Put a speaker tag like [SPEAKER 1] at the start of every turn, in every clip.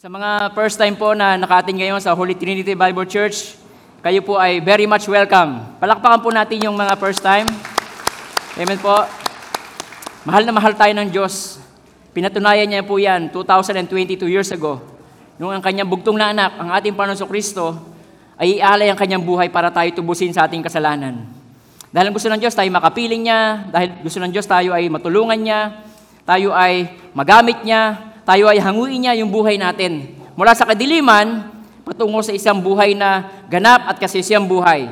[SPEAKER 1] Sa mga first time po na nakatin ngayon sa Holy Trinity Bible Church, kayo po ay very much welcome. Palakpakan po natin yung mga first time. Amen po. Mahal na mahal tayo ng Diyos. Pinatunayan niya po yan 2022 years ago. Nung ang kanyang bugtong na anak, ang ating Panginoon Kristo, ay ialay ang kanyang buhay para tayo tubusin sa ating kasalanan. Dahil gusto ng Diyos tayo makapiling niya, dahil gusto ng Diyos tayo ay matulungan niya, tayo ay magamit niya, tayo ay hanguin niya yung buhay natin. Mula sa kadiliman, patungo sa isang buhay na ganap at kasisiyang buhay.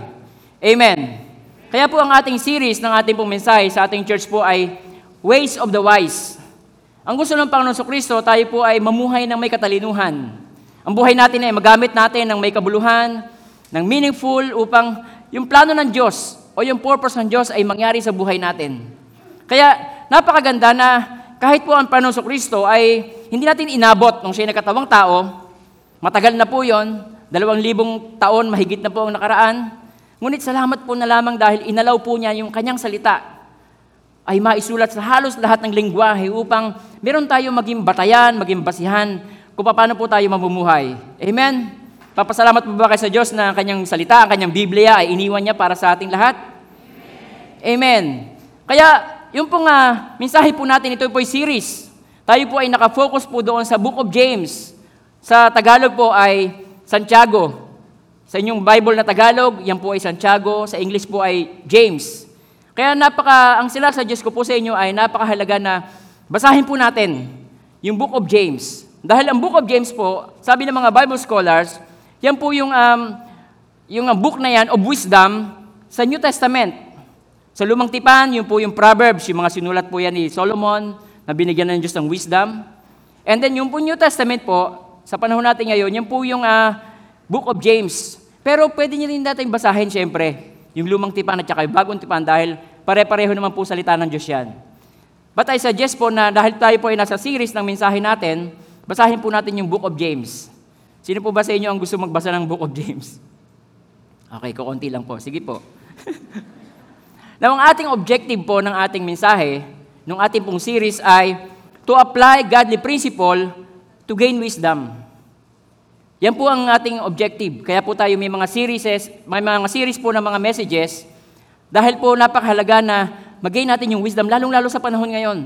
[SPEAKER 1] Amen. Kaya po ang ating series ng ating pong mensahe sa ating church po ay Ways of the Wise. Ang gusto ng Panginoon Kristo, tayo po ay mamuhay ng may katalinuhan. Ang buhay natin ay magamit natin ng may kabuluhan, ng meaningful upang yung plano ng Diyos o yung purpose ng Diyos ay mangyari sa buhay natin. Kaya napakaganda na kahit po ang Panginoon Kristo ay hindi natin inabot nung siya nakatawang tao, matagal na po yon, dalawang libong taon, mahigit na po ang nakaraan. Ngunit salamat po na lamang dahil inalaw po niya yung kanyang salita ay maisulat sa halos lahat ng lingwahe upang meron tayo maging batayan, maging basihan kung paano po tayo mamumuhay. Amen? Papasalamat po ba kayo sa Diyos na ang kanyang salita, ang kanyang Biblia ay iniwan niya para sa ating lahat? Amen. Kaya, yung pong uh, mensahe po natin, ito po ay series. Tayo po ay nakafocus po doon sa Book of James. Sa Tagalog po ay Santiago. Sa inyong Bible na Tagalog, yan po ay Santiago. Sa English po ay James. Kaya napaka, ang sila sa ko po sa inyo ay napakahalaga na basahin po natin yung Book of James. Dahil ang Book of James po, sabi ng mga Bible scholars, yan po yung, um, yung book na yan of wisdom sa New Testament. Sa lumang tipan, yun po yung Proverbs, yung mga sinulat po yan ni Solomon, na binigyan ng Diyos ng wisdom. And then yung po New Testament po, sa panahon natin ngayon, yan po yung uh, Book of James. Pero pwede niyo rin natin basahin, syempre, yung lumang tipan at saka yung bagong tipan dahil pare-pareho naman po salita ng Diyos yan. But I suggest po na dahil tayo po ay nasa series ng mensahe natin, basahin po natin yung Book of James. Sino po ba sa inyo ang gusto magbasa ng Book of James? Okay, kukunti lang po. Sige po. Now, ang ating objective po ng ating mensahe, ng ating pong series ay to apply godly principle to gain wisdom. Yan po ang ating objective. Kaya po tayo may mga series, may mga series po ng mga messages dahil po napakahalaga na mag-gain natin yung wisdom, lalong-lalo sa panahon ngayon.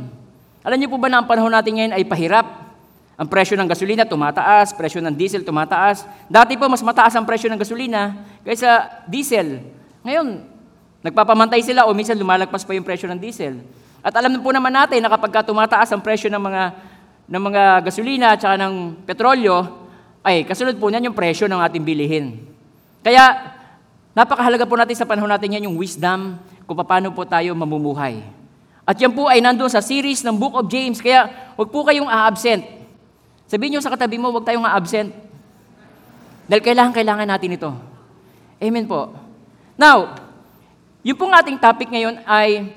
[SPEAKER 1] Alam niyo po ba na ang panahon natin ngayon ay pahirap? Ang presyo ng gasolina tumataas, presyo ng diesel tumataas. Dati po mas mataas ang presyo ng gasolina kaysa diesel. Ngayon, nagpapamantay sila o minsan lumalagpas pa yung presyo ng diesel. At alam po naman natin na kapag tumataas ang presyo ng mga ng mga gasolina at saka ng petrolyo, ay kasunod po niyan yung presyo ng ating bilihin. Kaya napakahalaga po natin sa panahon natin yan yung wisdom kung paano po tayo mamumuhay. At yan po ay nandoon sa series ng Book of James. Kaya huwag po kayong a-absent. Sabihin nyo sa katabi mo, huwag tayong a-absent. Dahil kailangan, kailangan natin ito. Amen po. Now, yung pong ating topic ngayon ay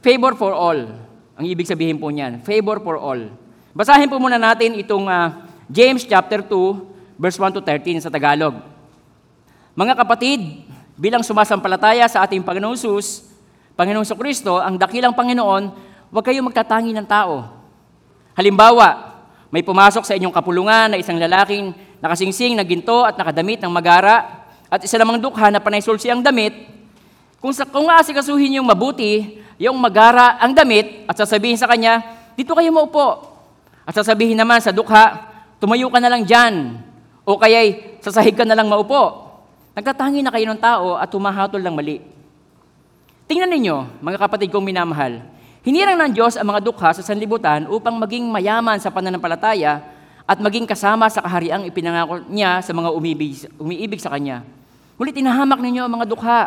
[SPEAKER 1] favor for all. Ang ibig sabihin po niyan, favor for all. Basahin po muna natin itong uh, James chapter 2, verse 1 to 13 sa Tagalog. Mga kapatid, bilang sumasampalataya sa ating Panginoong Sus, Panginoong Kristo, ang dakilang Panginoon, huwag kayong magtatangi ng tao. Halimbawa, may pumasok sa inyong kapulungan na isang lalaking nakasingsing na ginto at nakadamit ng magara at isa namang dukha na panay sulsi ang damit, kung, sa, kung aasikasuhin yung mabuti, yung magara ang damit at sasabihin sa kanya, dito kayo maupo. At sasabihin naman sa dukha, tumayo ka na lang dyan. O kaya'y sasahig ka na lang maupo. Nagtatangi na kayo ng tao at tumahatol ng mali. Tingnan ninyo, mga kapatid kong minamahal, hinirang ng Diyos ang mga dukha sa sanlibutan upang maging mayaman sa pananampalataya at maging kasama sa kahariang ipinangako niya sa mga umibig, umiibig sa Kanya. Ngunit tinahamak ninyo ang mga dukha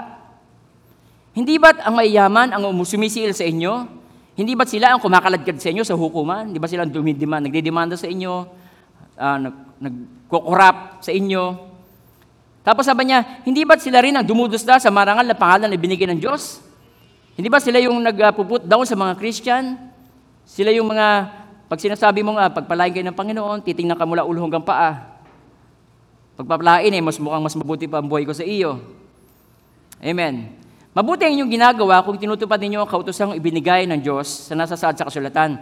[SPEAKER 1] hindi ba't ang mayayaman ang sumisiil sa inyo? Hindi ba't sila ang kumakaladkad sa inyo sa hukuman? Hindi ba sila ang dumidemand, nagdidemanda sa inyo, uh, nag, nagkukurap sa inyo? Tapos sabi niya, hindi ba't sila rin ang dumudusda sa marangal na pangalan na binigay ng Diyos? Hindi ba sila yung nagpuput down sa mga Christian? Sila yung mga, pag sinasabi mo nga, pagpalain kayo ng Panginoon, titingnan ka mula ulo hanggang paa. Pagpapalain eh, mas mukhang mas mabuti pa ang buhay ko sa iyo. Amen. Mabuti ang inyong ginagawa kung tinutupad ninyo ang kautosang ibinigay ng Diyos sa nasasaad sa kasulatan.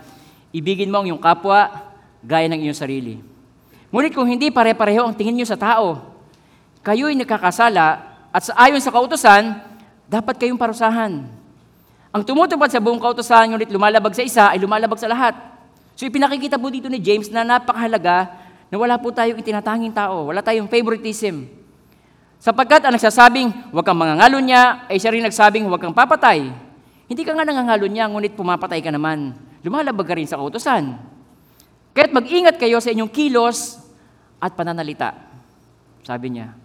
[SPEAKER 1] Ibigin mo ang iyong kapwa, gaya ng iyong sarili. Ngunit kung hindi pare-pareho ang tingin nyo sa tao, kayo'y nakakasala at sa ayon sa kautosan, dapat kayong parusahan. Ang tumutupad sa buong kautosan, ngunit lumalabag sa isa, ay lumalabag sa lahat. So ipinakikita po dito ni James na napakahalaga na wala po tayong itinatanging tao, wala tayong favoritism. Sapagkat ang nagsasabing, huwag kang mangangalo niya, ay siya rin nagsabing, huwag kang papatay. Hindi ka nga nangangalo niya, ngunit pumapatay ka naman. Lumalabag ka rin sa kautosan. Kaya't mag-ingat kayo sa inyong kilos at pananalita. Sabi niya.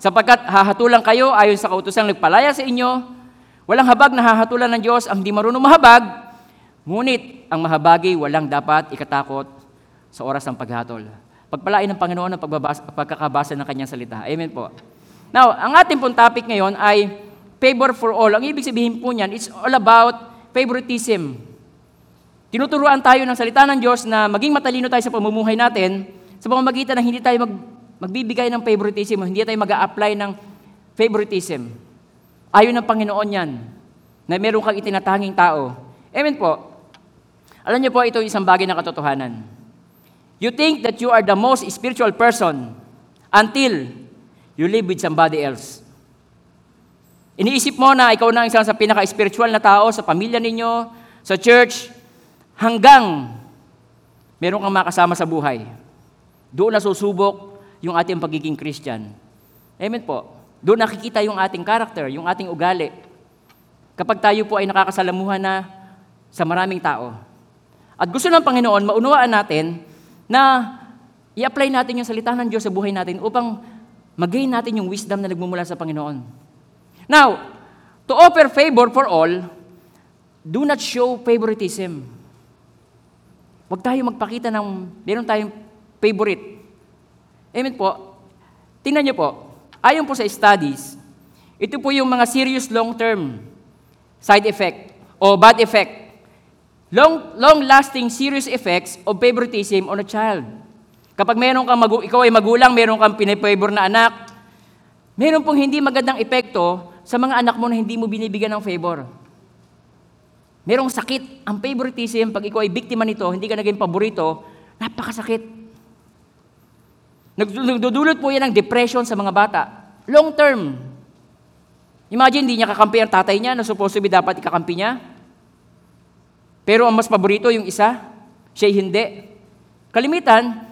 [SPEAKER 1] Sapagkat hahatulan kayo ayon sa kautosan nagpalaya sa inyo, walang habag na hahatulan ng Diyos ang di marunong mahabag, ngunit ang mahabagi walang dapat ikatakot sa oras ng paghatol. Pagpalain ng Panginoon ang pagbabasa, pagkakabasa ng kanyang salita. Amen po. Now, ang ating pong topic ngayon ay favor for all. Ang ibig sabihin po niyan, it's all about favoritism. Tinuturuan tayo ng salita ng Diyos na maging matalino tayo sa pamumuhay natin sa pamamagitan ng hindi tayo mag, magbibigay ng favoritism, hindi tayo mag apply ng favoritism. Ayon ng Panginoon yan, na meron kang itinatanging tao. Amen po. Alam niyo po, ito isang bagay na katotohanan. You think that you are the most spiritual person until you live with somebody else. Iniisip mo na ikaw na ang isang sa pinaka-spiritual na tao sa pamilya ninyo, sa church, hanggang meron kang makasama sa buhay. Doon na susubok yung ating pagiging Christian. Amen po. Doon nakikita yung ating character, yung ating ugali. Kapag tayo po ay nakakasalamuhan na sa maraming tao. At gusto ng Panginoon, maunawaan natin na i-apply natin yung salita ng Diyos sa buhay natin upang mag-gain natin yung wisdom na nagmumula sa Panginoon. Now, to offer favor for all, do not show favoritism. Huwag tayo magpakita ng, meron tayong favorite. Amen po. Tingnan niyo po, ayon po sa studies, ito po yung mga serious long-term side effect o bad effect. Long, long-lasting serious effects of favoritism on a child. Kapag meron kang magu- ikaw ay magulang, meron kang pinipavor na anak, meron pong hindi magandang epekto sa mga anak mo na hindi mo binibigyan ng favor. Merong sakit. Ang favoritism, pag ikaw ay biktima nito, hindi ka naging paborito, napakasakit. Nagdudulot po yan ng depression sa mga bata. Long term. Imagine, hindi niya kakampi ang tatay niya na supposed to be dapat ikakampi niya. Pero ang mas paborito yung isa, siya hindi. Kalimitan,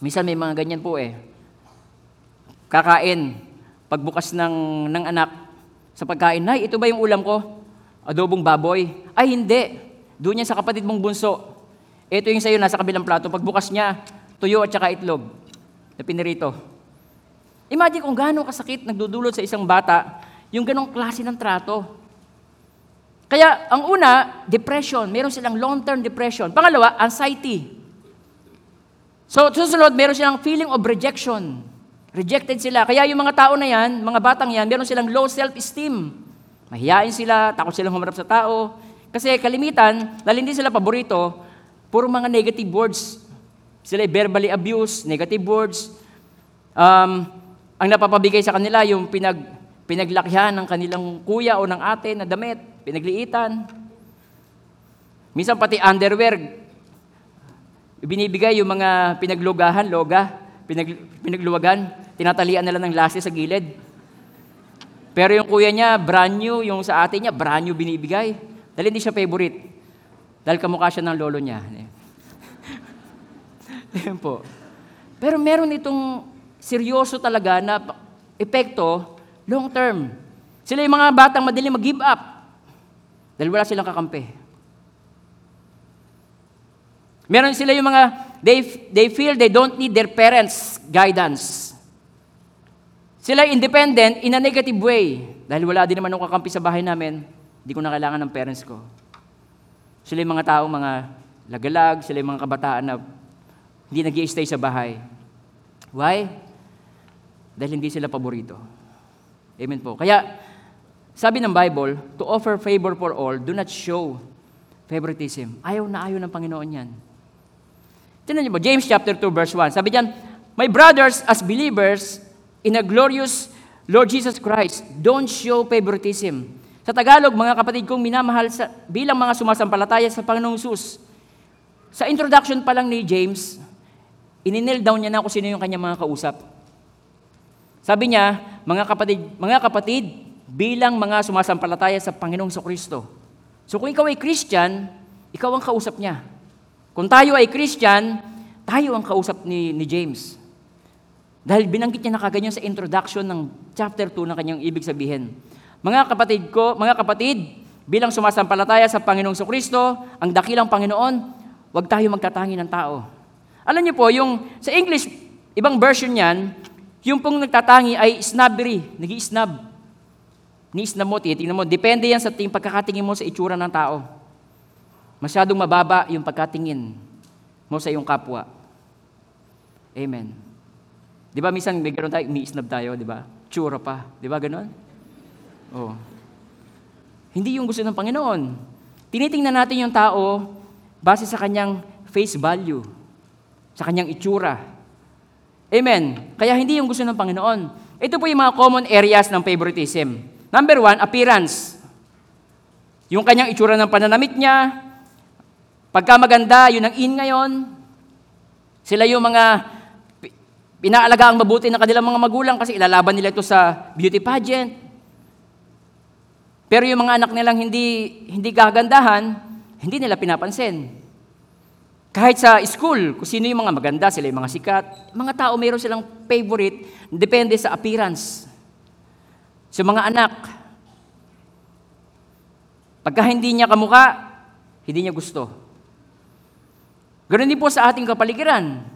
[SPEAKER 1] Minsan may mga ganyan po eh. Kakain, pagbukas ng, ng anak sa pagkain, Nay, ito ba yung ulam ko? Adobong baboy. Ay, hindi. Doon niya sa kapatid mong bunso. Ito yung sa'yo, nasa kabilang plato. Pagbukas niya, tuyo at saka itlog na pinirito. Imagine kung gaano kasakit nagdudulot sa isang bata yung ganong klase ng trato. Kaya, ang una, depression. Meron silang long-term depression. Pangalawa, anxiety. So, susunod, meron silang feeling of rejection. Rejected sila. Kaya yung mga tao na yan, mga batang yan, meron silang low self-esteem. Mahihain sila, takot silang humarap sa tao. Kasi kalimitan, dahil sila paborito, puro mga negative words. Sila verbally abused, negative words. Um, ang napapabigay sa kanila, yung pinag, pinaglakihan ng kanilang kuya o ng ate na damit, pinagliitan. Minsan pati underwear, Binibigay yung mga pinaglugahan, loga, pinag, pinagluwagan, tinatalian nila ng lasi sa gilid. Pero yung kuya niya, brand new, yung sa ate niya, brand new binibigay. Dahil hindi siya favorite. Dahil kamukha siya ng lolo niya. Yan po. Pero meron itong seryoso talaga na epekto long term. Sila yung mga batang madaling mag-give up. Dahil wala silang kakampi. Meron sila yung mga, they, they feel they don't need their parents' guidance. Sila independent in a negative way. Dahil wala din naman nung kakampi sa bahay namin, hindi ko na kailangan ng parents ko. Sila yung mga tao, mga lagalag, sila yung mga kabataan na hindi nag stay sa bahay. Why? Dahil hindi sila paborito. Amen po. Kaya, sabi ng Bible, to offer favor for all, do not show favoritism. Ayaw na ayaw ng Panginoon yan. Tinan niyo po, James chapter 2 verse 1. Sabi diyan, My brothers, as believers in a glorious Lord Jesus Christ, don't show favoritism. Sa Tagalog, mga kapatid kong minamahal sa, bilang mga sumasampalataya sa Panginoong Sus. Sa introduction pa lang ni James, ininil down niya na kung sino yung kanyang mga kausap. Sabi niya, mga kapatid, mga kapatid, bilang mga sumasampalataya sa Panginoong Kristo. So kung ikaw ay Christian, ikaw ang kausap niya. Kung tayo ay Christian, tayo ang kausap ni, ni James. Dahil binanggit niya na kaganyan sa introduction ng chapter 2 ng kanyang ibig sabihin. Mga kapatid ko, mga kapatid, bilang sumasampalataya sa Panginoong Kristo, ang dakilang Panginoon, huwag tayo magtatangi ng tao. Alam niyo po, yung sa English, ibang version niyan, yung pong nagtatangi ay snobbery, nag-i-snub. Ni-snub mo, titingnan mo. Depende yan sa ting pagkakatingin mo sa itsura ng tao. Masyadong mababa yung pagkatingin mo sa iyong kapwa. Amen. Di ba minsan may ganoon tayo, ni-snub tayo, di ba? Tsura pa. Di ba ganoon? Oh. Hindi yung gusto ng Panginoon. Tinitingnan natin yung tao base sa kanyang face value, sa kanyang itsura, Amen. Kaya hindi yung gusto ng Panginoon. Ito po yung mga common areas ng favoritism. Number one, appearance. Yung kanyang itsura ng pananamit niya, pagka maganda, yun ang in ngayon. Sila yung mga pinaalaga ang mabuti ng kanilang mga magulang kasi ilalaban nila ito sa beauty pageant. Pero yung mga anak nilang hindi, hindi gagandahan, hindi nila pinapansin. Kahit sa school, kung sino yung mga maganda, sila yung mga sikat, mga tao mayroon silang favorite, depende sa appearance. Sa mga anak, pagka hindi niya kamuka, hindi niya gusto. Ganoon din po sa ating kapaligiran.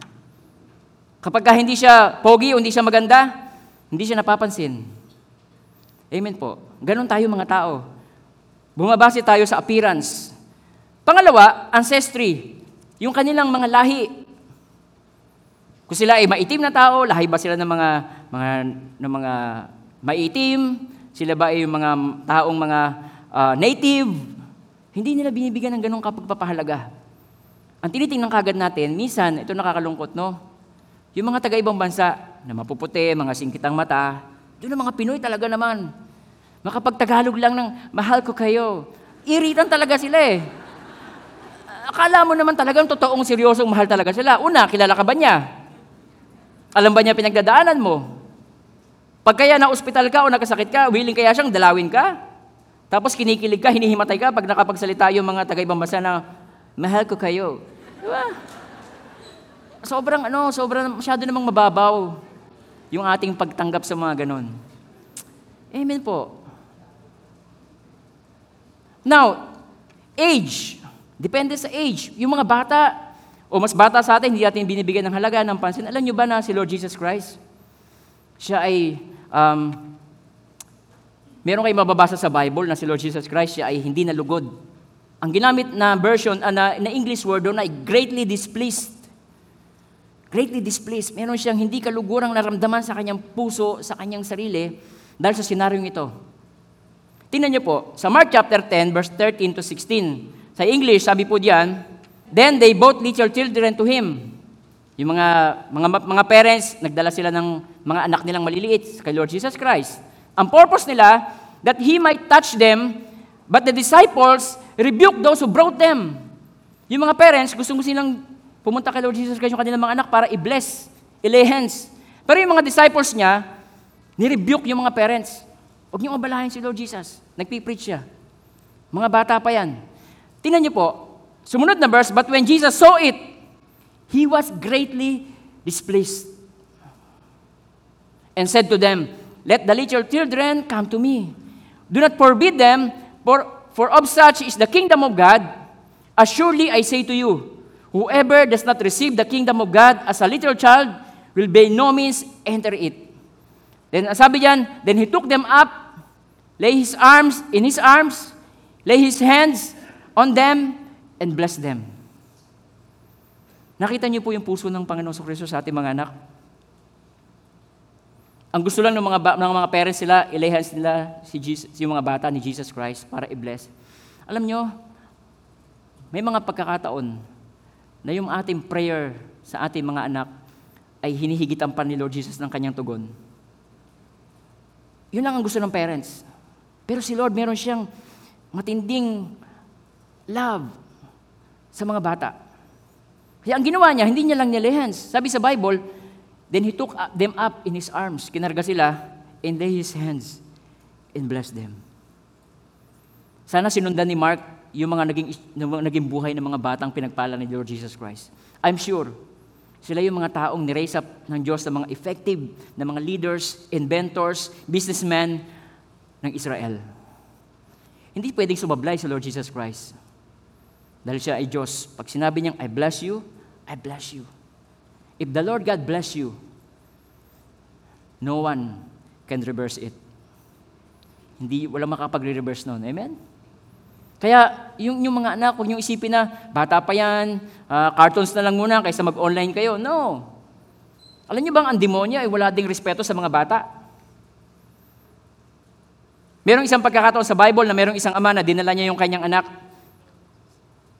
[SPEAKER 1] Kapag hindi siya pogi o hindi siya maganda, hindi siya napapansin. Amen po. Ganon tayo mga tao. Bumabase tayo sa appearance. Pangalawa, ancestry. Yung kanilang mga lahi. Kung sila ay maitim na tao, lahi ba sila ng mga mga ng mga maitim? Sila ba ay yung mga taong mga uh, native? Hindi nila binibigyan ng ganong kapagpapahalaga. Ang tinitingnan kagad natin, minsan, ito nakakalungkot, no? Yung mga taga-ibang bansa na mapuputi, mga singkitang mata, doon ang mga Pinoy talaga naman. Makapagtagalog lang ng mahal ko kayo. Iritan talaga sila eh akala mo naman talagang totoong seryosong mahal talaga sila. Una, kilala ka ba niya? Alam ba niya pinagdadaanan mo? Pag kaya na ospital ka o nakasakit ka, willing kaya siyang dalawin ka? Tapos kinikilig ka, hinihimatay ka pag nakapagsalita yung mga taga-ibang bansa na, mahal ko kayo. Diba? Sobrang ano, sobrang masyado namang mababaw yung ating pagtanggap sa mga ganon. Amen po. Now, age. Depende sa age. Yung mga bata, o mas bata sa atin, hindi natin binibigyan ng halaga, ng pansin. Alam nyo ba na si Lord Jesus Christ? Siya ay, um, meron kayo mababasa sa Bible na si Lord Jesus Christ, siya ay hindi nalugod. Ang ginamit na version, uh, na, na English word doon ay greatly displeased. Greatly displeased. Meron siyang hindi kalugurang naramdaman sa kanyang puso, sa kanyang sarili, dahil sa senaryong ito. Tingnan niyo po, sa Mark chapter 10, verse 13 to 16, sa English, sabi po diyan, then they both little children to him. Yung mga, mga, mga parents, nagdala sila ng mga anak nilang maliliit kay Lord Jesus Christ. Ang purpose nila, that He might touch them, but the disciples rebuke those who brought them. Yung mga parents, gusto gusto silang pumunta kay Lord Jesus Christ yung kanilang mga anak para i-bless, i-lay. Pero yung mga disciples niya, ni-rebuke yung mga parents. Huwag niyong abalahin si Lord Jesus. Nagpipreach siya. Mga bata pa yan. Tingnan niyo po, sumunod na verse, but when Jesus saw it, he was greatly displeased. And said to them, Let the little children come to me. Do not forbid them, for, for of such is the kingdom of God. Assuredly I say to you, whoever does not receive the kingdom of God as a little child will by no means enter it. Then sabi diyan, then he took them up, lay his arms in his arms, lay his hands on them and bless them. Nakita niyo po yung puso ng Panginoon sa Kristo sa ating mga anak? Ang gusto lang ng mga, ng mga parents sila, ilay nila si Jesus, yung mga bata ni Jesus Christ para i-bless. Alam niyo, may mga pagkakataon na yung ating prayer sa ating mga anak ay hinihigitan pa ni Lord Jesus ng kanyang tugon. Yun lang ang gusto ng parents. Pero si Lord, meron siyang matinding love sa mga bata. Kaya ang ginawa niya, hindi niya lang nilehens. Sabi sa Bible, then he took uh, them up in his arms. Kinarga sila and lay his hands and blessed them. Sana sinundan ni Mark yung mga naging, naging buhay ng mga batang pinagpala ni Lord Jesus Christ. I'm sure, sila yung mga taong ni-raise up ng Diyos na mga effective na mga leaders, inventors, businessmen ng Israel. Hindi pwedeng sumablay sa Lord Jesus Christ. Dahil siya ay Diyos. Pag sinabi niyang, I bless you, I bless you. If the Lord God bless you, no one can reverse it. Hindi, wala makapag-reverse noon. Amen? Kaya yung, yung mga anak, huwag niyong isipin na, bata pa yan, uh, cartoons na lang muna kaysa mag-online kayo. No. Alam niyo bang ang demonya ay wala ding respeto sa mga bata? Merong isang pagkakataon sa Bible na merong isang ama na dinala niya yung kanyang anak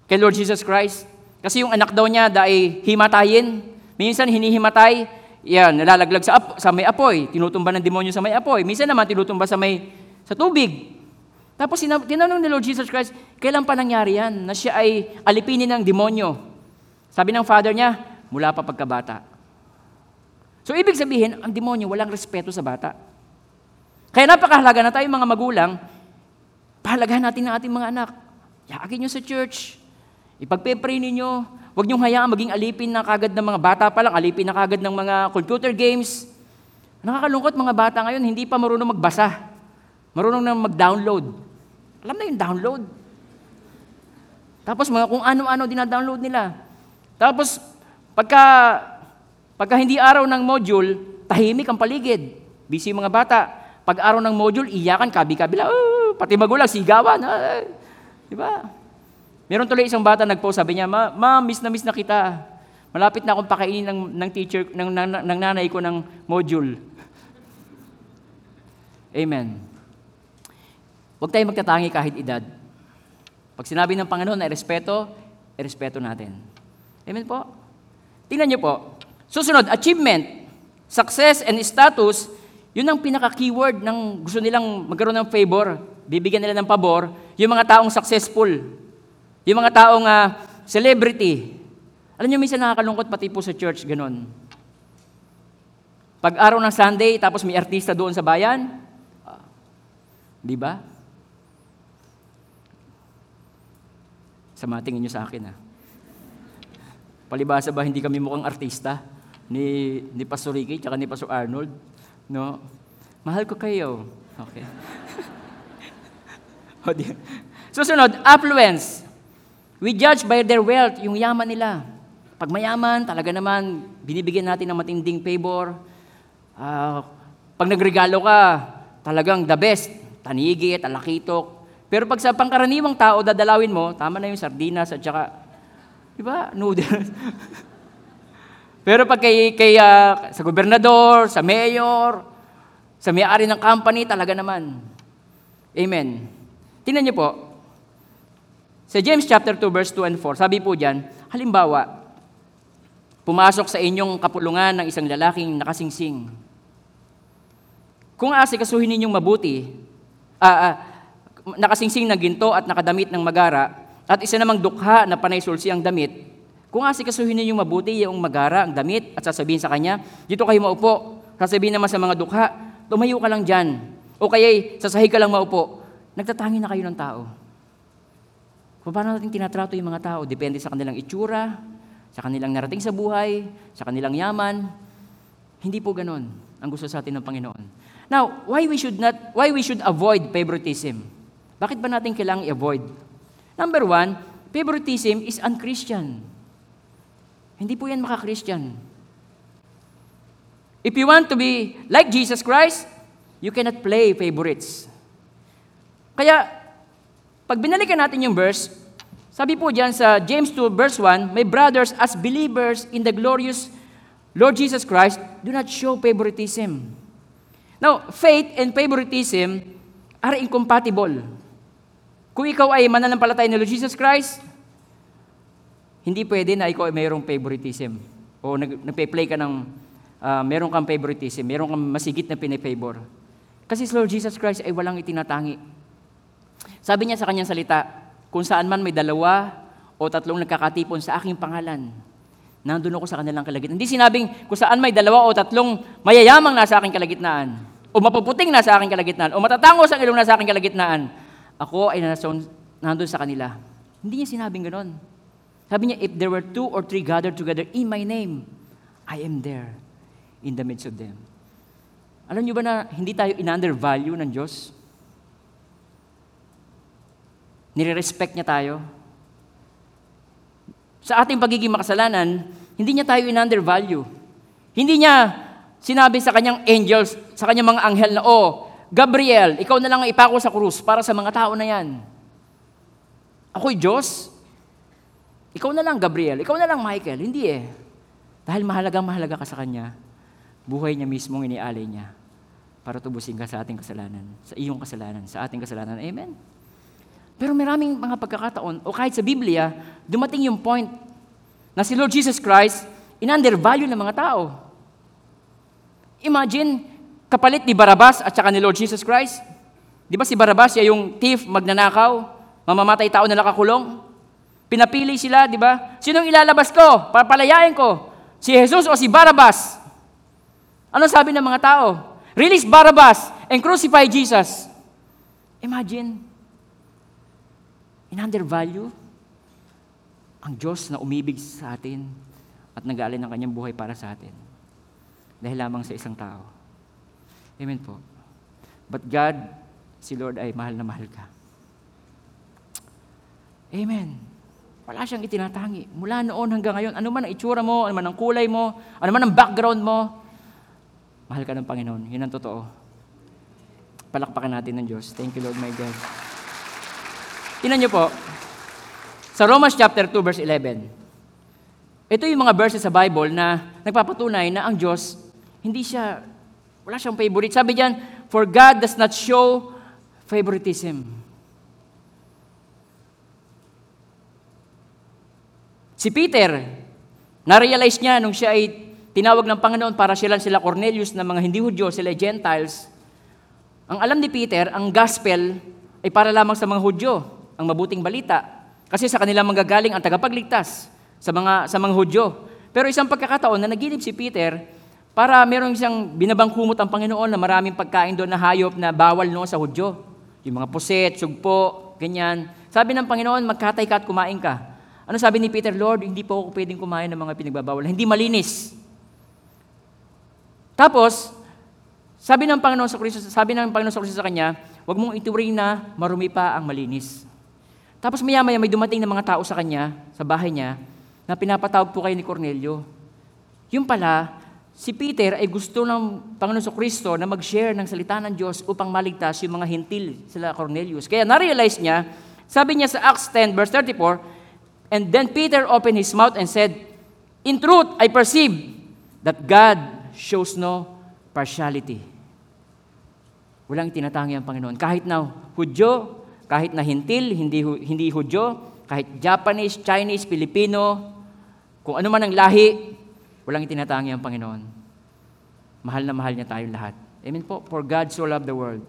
[SPEAKER 1] kay Lord Jesus Christ. Kasi yung anak daw niya dahil himatayin. Minsan hinihimatay, yan, nalalaglag sa, sa may apoy. Tinutumba ng demonyo sa may apoy. Minsan naman tinutumba sa may sa tubig. Tapos tinanong ni Lord Jesus Christ, kailan pa nangyari yan na siya ay alipinin ng demonyo? Sabi ng father niya, mula pa pagkabata. So ibig sabihin, ang demonyo walang respeto sa bata. Kaya napakahalaga na tayo mga magulang, pahalagahan natin ang ating mga anak. Yakin nyo sa church. Ipagpe-pray ninyo. Huwag niyong hayaan maging alipin na kagad ng mga bata pa lang, alipin na kagad ng mga computer games. Nakakalungkot mga bata ngayon, hindi pa marunong magbasa. Marunong na mag-download. Alam na yung download. Tapos mga kung ano-ano dinadownload nila. Tapos pagka, pagka hindi araw ng module, tahimik ang paligid. Busy mga bata. Pag araw ng module, iyakan, kabi-kabila, oh, pati magulang, sigawan. Ah, di ba? Meron tuloy isang bata nagpost, sabi niya, ma, ma, miss na miss na kita. Malapit na akong pakainin ng, ng teacher, ng, ng, ng nanay ko ng module. Amen. Huwag tayong magtatangi kahit edad. Pag sinabi ng Panginoon na respeto, respeto natin. Amen po? Tingnan niyo po. Susunod, achievement, success, and status, yun ang pinaka-keyword ng gusto nilang magkaroon ng favor. Bibigyan nila ng pabor, yung mga taong successful. Yung mga taong uh, celebrity. Alam niyo, minsan nakakalungkot pati po sa church, ganun. Pag araw ng Sunday, tapos may artista doon sa bayan, uh, di ba? Samating inyo sa akin ha. Palibasa ba hindi kami mukhang artista ni ni Pastor Ricky tsaka ni Pastor Arnold? No? Mahal ko kayo. Okay. Susunod, affluence. We judge by their wealth, yung yaman nila. Pag mayaman, talaga naman, binibigyan natin ng matinding favor. Uh, pag nagregalo ka, talagang the best. Tanigit, alakitok, pero pag sa pangkaraniwang tao, dadalawin mo, tama na yung sardinas at saka, di ba, noodles. Pero pag kay, kay uh, sa gobernador, sa mayor, sa may-ari ng company, talaga naman. Amen. Tingnan niyo po, sa James chapter 2 verse 2 and 4, sabi po diyan, halimbawa, pumasok sa inyong kapulungan ng isang lalaking nakasingsing. Kung asikasuhin ninyong mabuti, uh, uh, nakasingsing na ginto at nakadamit ng magara, at isa namang dukha na panay sulsi ang damit, kung asikasuhin ninyong mabuti yung magara, ang damit, at sasabihin sa kanya, dito kayo maupo. Sasabihin naman sa mga dukha, tumayo ka lang dyan. O kaya, sasahig ka lang maupo. Nagtatangi na kayo ng tao. Paano natin tinatrato yung mga tao? Depende sa kanilang itsura, sa kanilang narating sa buhay, sa kanilang yaman. Hindi po ganon ang gusto sa atin ng Panginoon. Now, why we should not, why we should avoid favoritism? Bakit ba natin kailangang i-avoid? Number one, favoritism is unchristian. Hindi po yan maka-Christian. If you want to be like Jesus Christ, you cannot play favorites. Kaya, pag binalikan natin yung verse, sabi po diyan sa James 2 verse 1, My brothers, as believers in the glorious Lord Jesus Christ, do not show favoritism. Now, faith and favoritism are incompatible. Kung ikaw ay mananampalatay ni Lord Jesus Christ, hindi pwede na ikaw ay mayroong favoritism. O nag, nagpe-play ka ng, uh, meron kang favoritism, meron kang masigit na pinifavor. Kasi si Lord Jesus Christ ay walang itinatangi. Sabi niya sa kanyang salita, kung saan man may dalawa o tatlong nagkakatipon sa aking pangalan, Nandun ako sa kanilang kalagitnaan. Hindi sinabing kung saan may dalawa o tatlong mayayamang nasa aking kalagitnaan, o mapuputing nasa aking kalagitnaan, o matatangos ang ilong nasa aking kalagitnaan. Ako ay nason, nandun sa kanila. Hindi niya sinabing ganon. Sabi niya, if there were two or three gathered together in my name, I am there in the midst of them. Alam niyo ba na hindi tayo in-undervalue ng Diyos? Nire-respect niya tayo. Sa ating pagiging makasalanan, hindi niya tayo in-undervalue. Hindi niya sinabi sa kanyang angels, sa kanyang mga anghel na, Oh, Gabriel, ikaw na lang ang ipako sa krus para sa mga tao na yan. Ako'y Diyos? Ikaw na lang, Gabriel. Ikaw na lang, Michael. Hindi eh. Dahil mahalagang mahalaga ka sa Kanya, buhay niya mismong inialay niya para tubusin ka sa ating kasalanan, sa iyong kasalanan, sa ating kasalanan. Amen? Pero maraming mga pagkakataon, o kahit sa Biblia, dumating yung point na si Lord Jesus Christ, in-undervalue ng mga tao. Imagine, kapalit ni Barabas at saka ni Lord Jesus Christ. Di ba si Barabas, siya yung thief, magnanakaw, mamamatay tao na nakakulong? Pinapili sila, di ba? Sinong ilalabas ko? Papalayain ko? Si Jesus o si Barabas? Ano sabi ng mga tao? Release Barabbas and crucify Jesus. Imagine, in-undervalue ang Diyos na umibig sa atin at nag-aalay ng kanyang buhay para sa atin. Dahil lamang sa isang tao. Amen po. But God, si Lord ay mahal na mahal ka. Amen. Wala siyang itinatangi. Mula noon hanggang ngayon, ano man ang itsura mo, ano man ang kulay mo, ano man ang background mo, mahal ka ng Panginoon. Yun ang totoo. Palakpakan natin ng Diyos. Thank you, Lord my God. Tingnan niyo po, sa Romans chapter 2, verse 11, ito yung mga verses sa Bible na nagpapatunay na ang Diyos, hindi siya, wala siyang favorite. Sabi diyan, for God does not show favoritism. Si Peter, na-realize niya nung siya ay tinawag ng Panginoon para sila sila Cornelius na mga hindi Hudyo, sila Gentiles. Ang alam ni Peter, ang gospel ay para lamang sa mga Hudyo, ang mabuting balita. Kasi sa kanila manggagaling ang tagapagligtas sa mga sa mga Hudyo. Pero isang pagkakataon na naginip si Peter para merong isang binabangkumot ang Panginoon na maraming pagkain doon na hayop na bawal no sa Hudyo. Yung mga puset, sugpo, ganyan. Sabi ng Panginoon, magkatay ka at kumain ka. Ano sabi ni Peter, Lord, hindi po ako pwedeng kumain ng mga pinagbabawal. Hindi malinis. Tapos, sabi ng Panginoon sa Kristo, sabi ng Panginoon sa Kristo sa kanya, huwag mong ituring na marumi pa ang malinis. Tapos maya-maya may dumating na mga tao sa kanya, sa bahay niya, na pinapatawag po kayo ni Cornelio. Yung pala, si Peter ay gusto ng Panginoon sa Kristo na mag-share ng salita ng Diyos upang maligtas yung mga hintil sila Cornelius. Kaya na-realize niya, sabi niya sa Acts 10 verse 34, And then Peter opened his mouth and said, In truth, I perceive that God shows no partiality. Walang tinatangi ang Panginoon. Kahit na Hudyo, kahit na hintil, hindi, hindi Hudyo, kahit Japanese, Chinese, Filipino, kung ano man ang lahi, walang tinatangi ang Panginoon. Mahal na mahal niya tayong lahat. Amen po. For God so loved the world.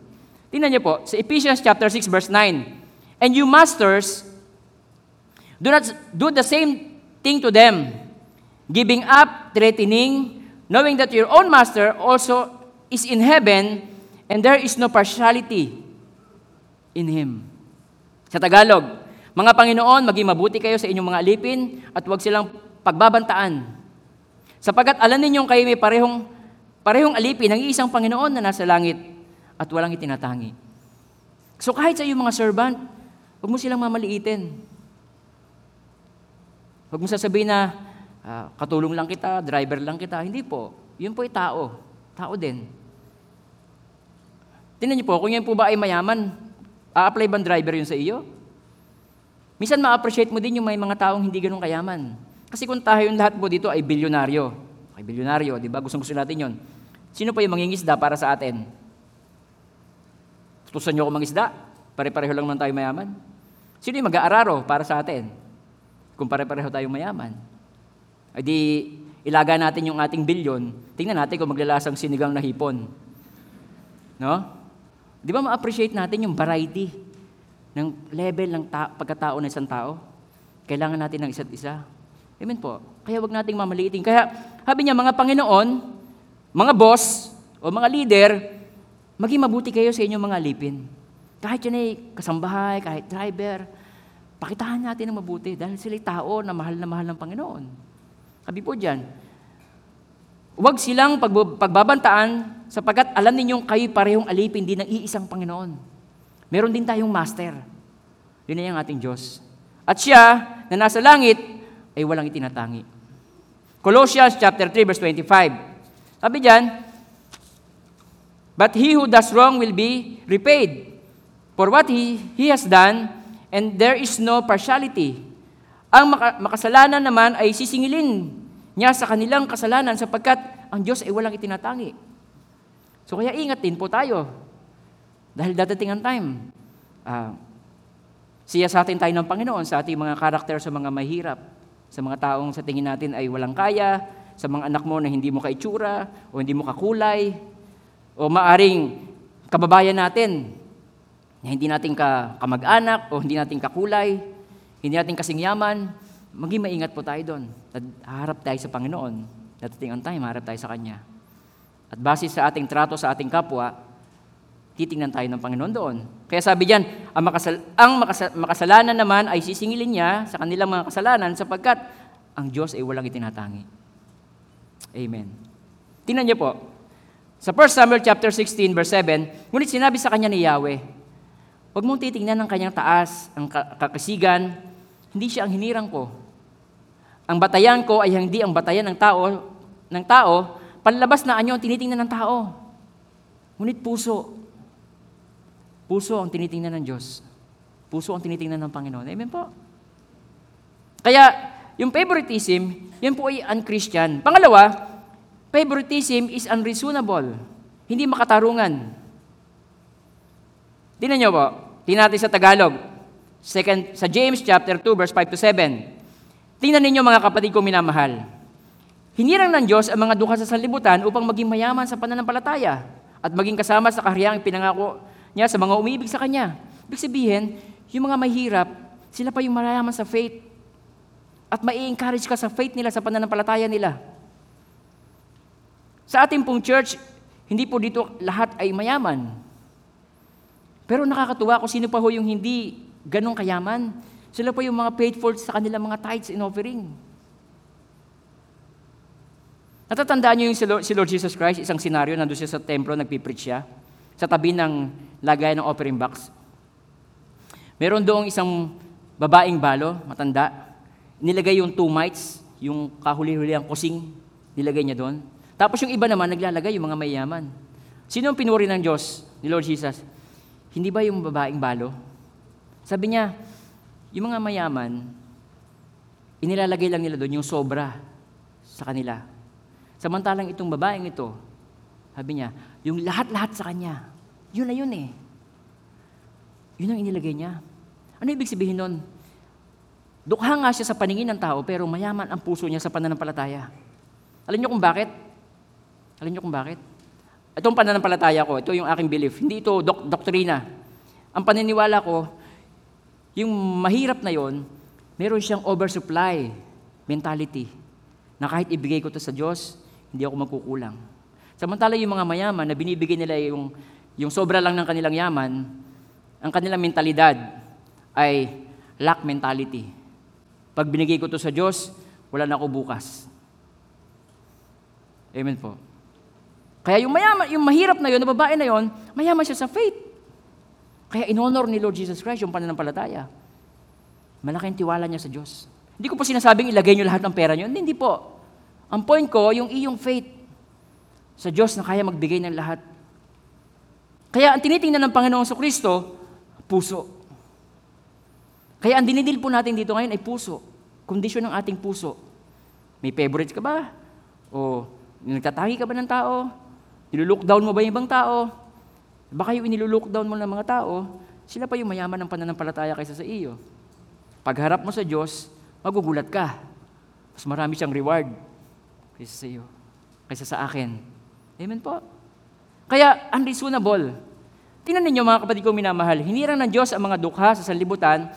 [SPEAKER 1] Tingnan niyo po, sa Ephesians chapter 6 verse 9. And you masters, Do not do the same thing to them, giving up, threatening, knowing that your own master also is in heaven, and there is no partiality in him. Sa Tagalog, mga Panginoon, maging mabuti kayo sa inyong mga alipin at huwag silang pagbabantaan. Sapagat alam ninyong kayo may parehong, parehong alipin ng isang Panginoon na nasa langit at walang itinatangi. So kahit sa iyong mga servant, huwag mo silang mamaliitin. Huwag mo sasabihin na uh, katulong lang kita, driver lang kita. Hindi po. Yun po ay tao. Tao din. Tingnan niyo po, kung yan po ba ay mayaman, a-apply bang driver yun sa iyo? Minsan ma-appreciate mo din yung may mga taong hindi ganun kayaman. Kasi kung tayo yung lahat po dito ay bilyonaryo. Ay bilyonaryo, di ba? Gustong gusto natin yon. Sino po yung mangingisda para sa atin? Tutusan niyo ako mangisda? Pare-pareho lang man tayo mayaman. Sino yung mag-aararo para sa atin? Kung pare-pareho tayong mayaman. Ay di, ilaga natin yung ating bilyon, tingnan natin kung maglalasang sinigang na hipon. No? Di ba ma-appreciate natin yung variety ng level ng ta- pagkatao ng isang tao? Kailangan natin ng isa't isa. Amen po. Kaya wag nating mamaliitin. Kaya sabi niya, mga Panginoon, mga boss, o mga leader, maging mabuti kayo sa inyong mga alipin. Kahit yan ay kasambahay, kahit driver, pakitahan natin ng mabuti dahil sila'y tao na mahal na mahal ng Panginoon. Sabi po dyan, huwag silang pagbabantaan sapagkat alam ninyong kayo parehong alipin din ng iisang Panginoon. Meron din tayong master. Yun ay ang ating Diyos. At siya na nasa langit ay walang itinatangi. Colossians chapter 3 verse 25. Sabi diyan, But he who does wrong will be repaid for what he, he has done, and there is no partiality. Ang maka- makasalanan naman ay sisingilin niya sa kanilang kasalanan sapagkat ang Diyos ay walang itinatangi. So kaya ingat din po tayo. Dahil dadating ang time. Ah, siya sa atin tayo ng Panginoon sa ating mga karakter sa mga mahirap, sa mga taong sa tingin natin ay walang kaya, sa mga anak mo na hindi mo kaitsura o hindi mo kakulay, o maaring kababayan natin na hindi natin ka, kamag-anak o hindi natin kakulay, hindi natin kasing yaman, maging maingat po tayo doon. At harap tayo sa Panginoon. Dadating ang time, harap tayo sa Kanya. At base sa ating trato sa ating kapwa, titingnan tayo ng Panginoon doon. Kaya sabi diyan, ang, makasal, ang makasa- makasalanan naman ay sisingilin niya sa kanilang mga kasalanan sapagkat ang Diyos ay walang itinatangi. Amen. Tingnan niyo po. Sa 1 Samuel chapter 16 verse 7, ngunit sinabi sa kanya ni Yahweh, Huwag mong titingnan ng kanyang taas, ang ka- kakasigan, hindi siya ang hinirang ko. Ang batayan ko ay hindi ang batayan ng tao, ng tao, panlabas na anyo ang tinitingnan ng tao. Ngunit puso, Puso ang tinitingnan ng Diyos. Puso ang tinitingnan ng Panginoon. Amen po. Kaya, yung favoritism, yan po ay unchristian. Pangalawa, favoritism is unreasonable. Hindi makatarungan. Tingnan niyo po. Tingnan natin sa Tagalog. Second, sa James chapter 2, verse 5 to 7. Tingnan ninyo mga kapatid ko minamahal. Hinirang ng Diyos ang mga duha sa sanlibutan upang maging mayaman sa pananampalataya at maging kasama sa kahariang pinangako niya sa mga umibig sa Kanya. Ibig sabihin, yung mga mahirap, sila pa yung mayaman sa faith. At mai-encourage ka sa faith nila, sa pananampalataya nila. Sa ating pong church, hindi po dito lahat ay mayaman. Pero nakakatuwa kung sino pa ho yung hindi ganong kayaman. Sila pa yung mga faithful sa kanilang mga tithes and offering. Natatandaan niyo yung si Lord Jesus Christ, isang senaryo, nandun siya sa templo, nagpipreach siya, sa tabi ng lagay ng offering box. Meron doong isang babaeng balo, matanda, nilagay yung two mites, yung kahuli-huli ang kusing, nilagay niya doon. Tapos yung iba naman, naglalagay yung mga mayaman. Sino ang pinuri ng Diyos, ni Lord Jesus? Hindi ba yung babaeng balo? Sabi niya, yung mga mayaman, inilalagay lang nila doon yung sobra sa kanila. Samantalang itong babaeng ito, sabi niya, yung lahat-lahat sa kanya, yun na yun eh. Yun ang inilagay niya. Ano ibig sabihin nun? Dukha nga siya sa paningin ng tao, pero mayaman ang puso niya sa pananampalataya. Alam niyo kung bakit? Alam niyo kung bakit? Itong pananampalataya ko, ito yung aking belief. Hindi ito dok- doktrina. Ang paniniwala ko, yung mahirap na yon, meron siyang oversupply mentality na kahit ibigay ko to sa Diyos, hindi ako magkukulang. Samantala yung mga mayaman na binibigay nila yung, yung sobra lang ng kanilang yaman, ang kanilang mentalidad ay lack mentality. Pag binigay ko to sa Diyos, wala na ako bukas. Amen po. Kaya yung mayaman, yung mahirap na yon, na babae na yon, mayaman siya sa faith. Kaya in-honor ni Lord Jesus Christ yung pananampalataya. Malaking tiwala niya sa Diyos. Hindi ko po sinasabing ilagay niyo lahat ng pera niyo. Hindi, hindi po. Ang point ko, yung iyong faith sa Diyos na kaya magbigay ng lahat. Kaya ang tinitingnan ng Panginoong sa Kristo, puso. Kaya ang dinidil po natin dito ngayon ay puso. Kondisyon ng ating puso. May favorites ka ba? O nagtatangi ka ba ng tao? Niluluck down mo ba yung ibang tao? Baka yung iniluluck down mo ng mga tao, sila pa yung mayaman ng pananampalataya kaysa sa iyo. Pagharap mo sa Diyos, magugulat ka. Mas marami siyang reward kaysa sa iyo, kaysa sa akin. Amen po. Kaya, unreasonable. Tingnan ninyo mga kapatid kong minamahal, hinirang ng Diyos ang mga dukha sa sanlibutan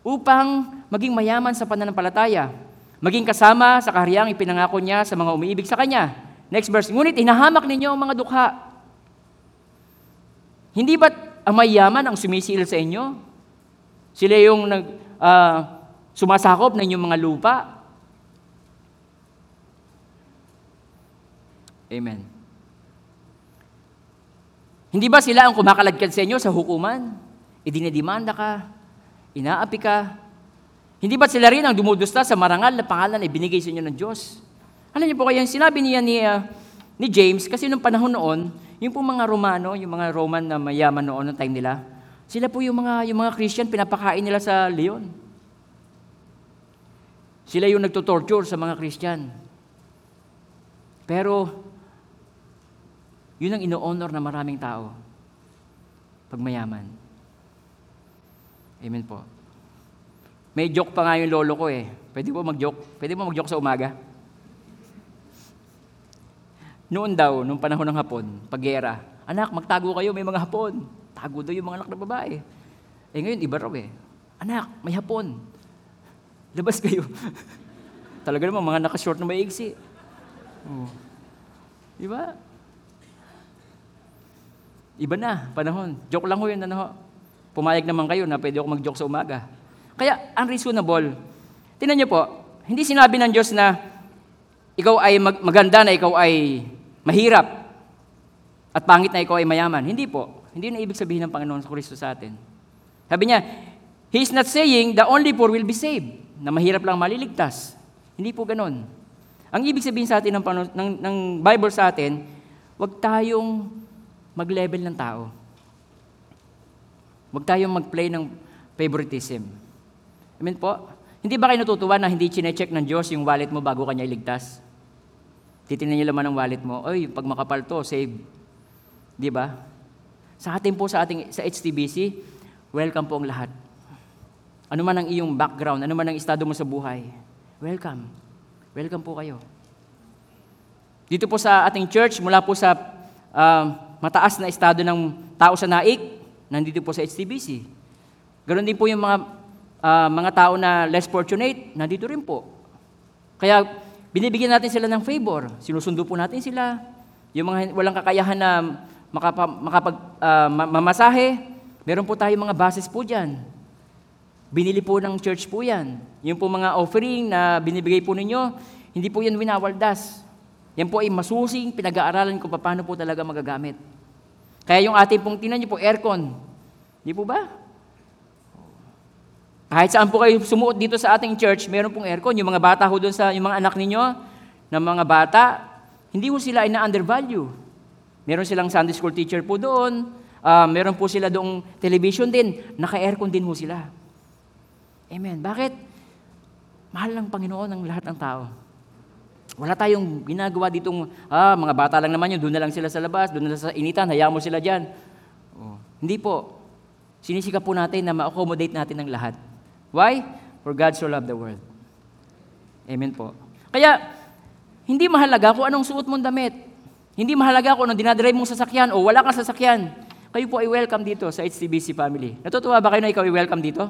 [SPEAKER 1] upang maging mayaman sa pananampalataya. maging kasama sa kahariang ipinangako niya sa mga umiibig sa Kanya. Next verse, ngunit hinahamak ninyo ang mga dukha. Hindi ba't ang mayaman ang sumisil sa inyo? Sila yung nag, ah, sumasakop ng inyong mga lupa. Amen. Hindi ba sila ang kumakaladkad sa inyo sa hukuman? Idinedimanda ka, inaapi ka. Hindi ba sila rin ang dumudusta sa marangal na pangalan na ibinigay sa inyo ng Diyos? Alam niyo po kaya sinabi niya ni, ah, ni James, kasi nung panahon noon, yung po mga Romano, yung mga Roman na mayaman noon ng time nila, sila po yung mga, yung mga Christian, pinapakain nila sa leon. Sila yung nagtutorture sa mga Christian. Pero, yun ang ino-honor na maraming tao. Pag mayaman. Amen po. May joke pa nga yung lolo ko eh. Pwede po mag-joke? Pwede po mag-joke sa umaga? Noon daw, nung panahon ng hapon, paggera, anak, magtago kayo, may mga hapon. Tago daw yung mga anak na babae. Eh ngayon, iba raw eh. Anak, may hapon. Labas kayo. Talaga naman, mga nakashort na maigsi. Oh. Di ba? Iba na, panahon. Joke lang ho yun, ano. Pumayag naman kayo na pwede ako mag-joke sa umaga. Kaya, unreasonable. Tingnan niyo po, hindi sinabi ng Diyos na ikaw ay mag- maganda, na ikaw ay mahirap, at pangit na ikaw ay mayaman. Hindi po. Hindi na ibig sabihin ng Panginoon sa Kristo sa atin. Sabi niya, He is not saying the only poor will be saved, na mahirap lang maliligtas. Hindi po ganon. Ang ibig sabihin sa atin ng, ng, ng Bible sa atin, huwag tayong mag-level ng tao. Huwag tayong mag-play ng favoritism. Amen po? Hindi ba kayo natutuwa na hindi chinecheck ng Diyos yung wallet mo bago kanya iligtas? Titingnan niyo laman ng wallet mo, oy, pag makapal to, save. Di ba? Sa atin po, sa ating sa HTBC, welcome po ang lahat. Ano man ang iyong background, ano man ang estado mo sa buhay, welcome. Welcome po kayo. Dito po sa ating church, mula po sa ah, mataas na estado ng tao sa naik, nandito po sa HTBC. Ganon din po yung mga ah, mga tao na less fortunate, nandito rin po. Kaya binibigyan natin sila ng favor. Sinusundo po natin sila. Yung mga walang kakayahan na makapa, makapag ma- mamasahe, meron po tayong mga bases po dyan. Binili po ng church po yan. Yung po mga offering na binibigay po ninyo, hindi po yan winawaldas. Yan po ay masusing pinag-aaralan kung paano po talaga magagamit. Kaya yung ating pong tinan niyo po, aircon. Di po ba? Kahit saan po kayo sumuot dito sa ating church, meron pong aircon. Yung mga bata ho doon sa, yung mga anak ninyo, ng mga bata, hindi ho sila ay na-undervalue. Meron silang Sunday school teacher po doon. Ah, meron po sila doong television din. Naka-aircon din ho sila. Amen. Bakit? Mahal ng Panginoon ang lahat ng tao. Wala tayong ginagawa ditong, ah, mga bata lang naman yun, doon na lang sila sa labas, doon na lang sa initan, hayaan mo sila dyan. Oh. Hindi po. Sinisika po natin na ma-accommodate natin ang lahat. Why? For God so loved the world. Amen po. Kaya, hindi mahalaga kung anong suot mong damit. Hindi mahalaga kung anong dinadrive mong sasakyan o wala kang sasakyan. Kayo po ay welcome dito sa HTBC family. Natutuwa ba kayo na ikaw ay welcome dito?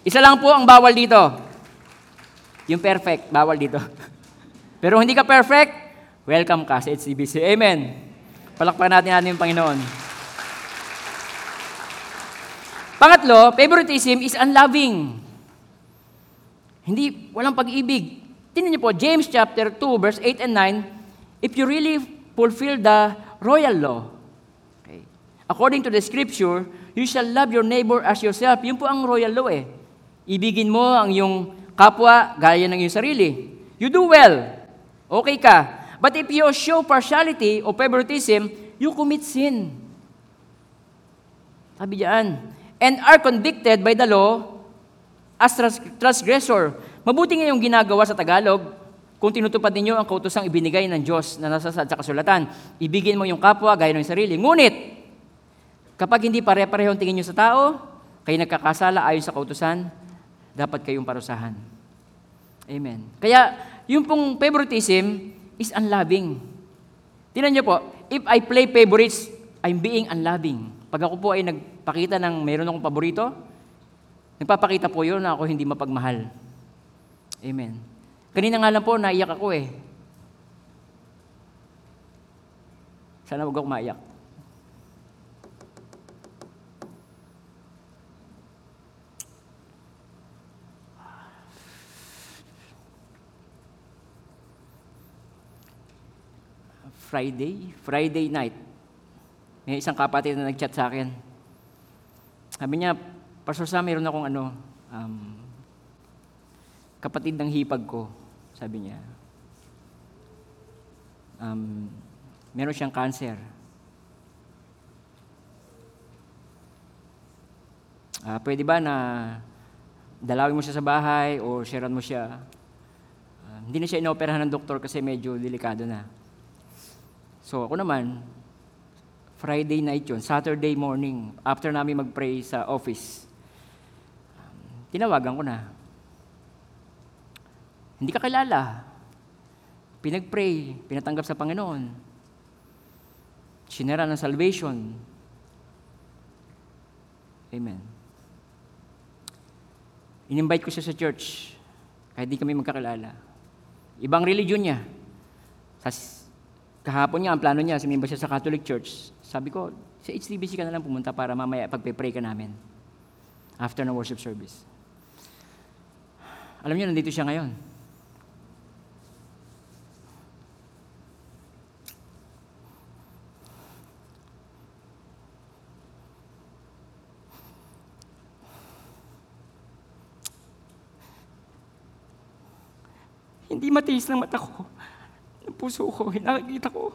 [SPEAKER 1] Isa lang po ang bawal dito. Yung perfect, bawal dito. Pero hindi ka perfect, welcome ka sa HCBC. Amen. Palakpakan natin natin yung Panginoon. Pangatlo, favoritism is unloving. Hindi, walang pag-ibig. Tingnan niyo po, James chapter 2, verse 8 and 9, if you really fulfill the royal law, okay, according to the scripture, you shall love your neighbor as yourself. Yun po ang royal law eh. Ibigin mo ang iyong kapwa gaya ng iyong sarili. You do well. Okay ka. But if you show partiality o favoritism, you commit sin. Sabi diyan. And are convicted by the law as trans- transgressor. Mabuti nga yung ginagawa sa Tagalog kung tinutupad ninyo ang kautosang ibinigay ng Diyos na nasa sa kasulatan. Ibigin mo yung kapwa gaya ng sarili. Ngunit, kapag hindi pare-pareho ang tingin nyo sa tao, kayo nagkakasala ayon sa kautusan, dapat kayong parusahan. Amen. Kaya, yung pong favoritism is unloving. Tingnan niyo po, if I play favorites, I'm being unloving. Pag ako po ay nagpakita ng mayroon akong paborito, nagpapakita po yun na ako hindi mapagmahal. Amen. Kanina nga lang po, naiyak ako eh. Sana huwag ako maiyak. Friday, Friday night. May isang kapatid na nag-chat sa akin. Sabi niya, Pastor Sam, meron akong ano, um, kapatid ng hipag ko, sabi niya. Um, meron siyang cancer. Ah, pwede ba na dalawin mo siya sa bahay o sharean mo siya? Ah, hindi na siya inoperahan ng doktor kasi medyo delikado na. So ako naman, Friday night yun, Saturday morning, after namin mag-pray sa office, um, tinawagan ko na. Hindi ka kilala. Pinag-pray, pinatanggap sa Panginoon. Sinera ng salvation. Amen. In-invite ko siya sa church, kahit di kami magkakilala. Ibang religion niya. Sa kahapon niya, ang plano niya, sumimba siya sa Catholic Church. Sabi ko, sa HTBC ka na lang pumunta para mamaya pagpe-pray ka namin. After ng worship service. Alam niyo, nandito siya ngayon. Hindi matiis ng mata ko. Ng puso ko, nakikita ko.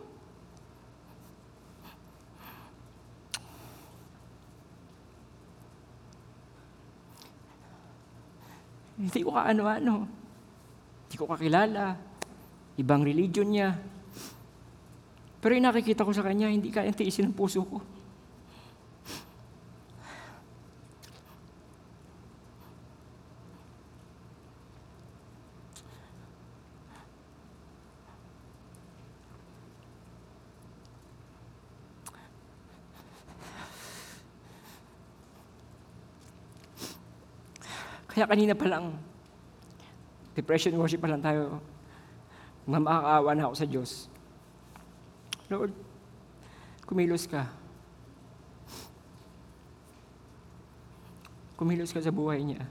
[SPEAKER 1] Hindi ko kaano-ano. Hindi ko kakilala. Ibang religion niya. Pero yung nakikita ko sa kanya, hindi kaya tiisin ng puso ko. Kaya kanina pa lang, depression worship pa lang tayo, mamakaawa na ako sa Diyos. Lord, kumilos ka. Kumilos ka sa buhay niya.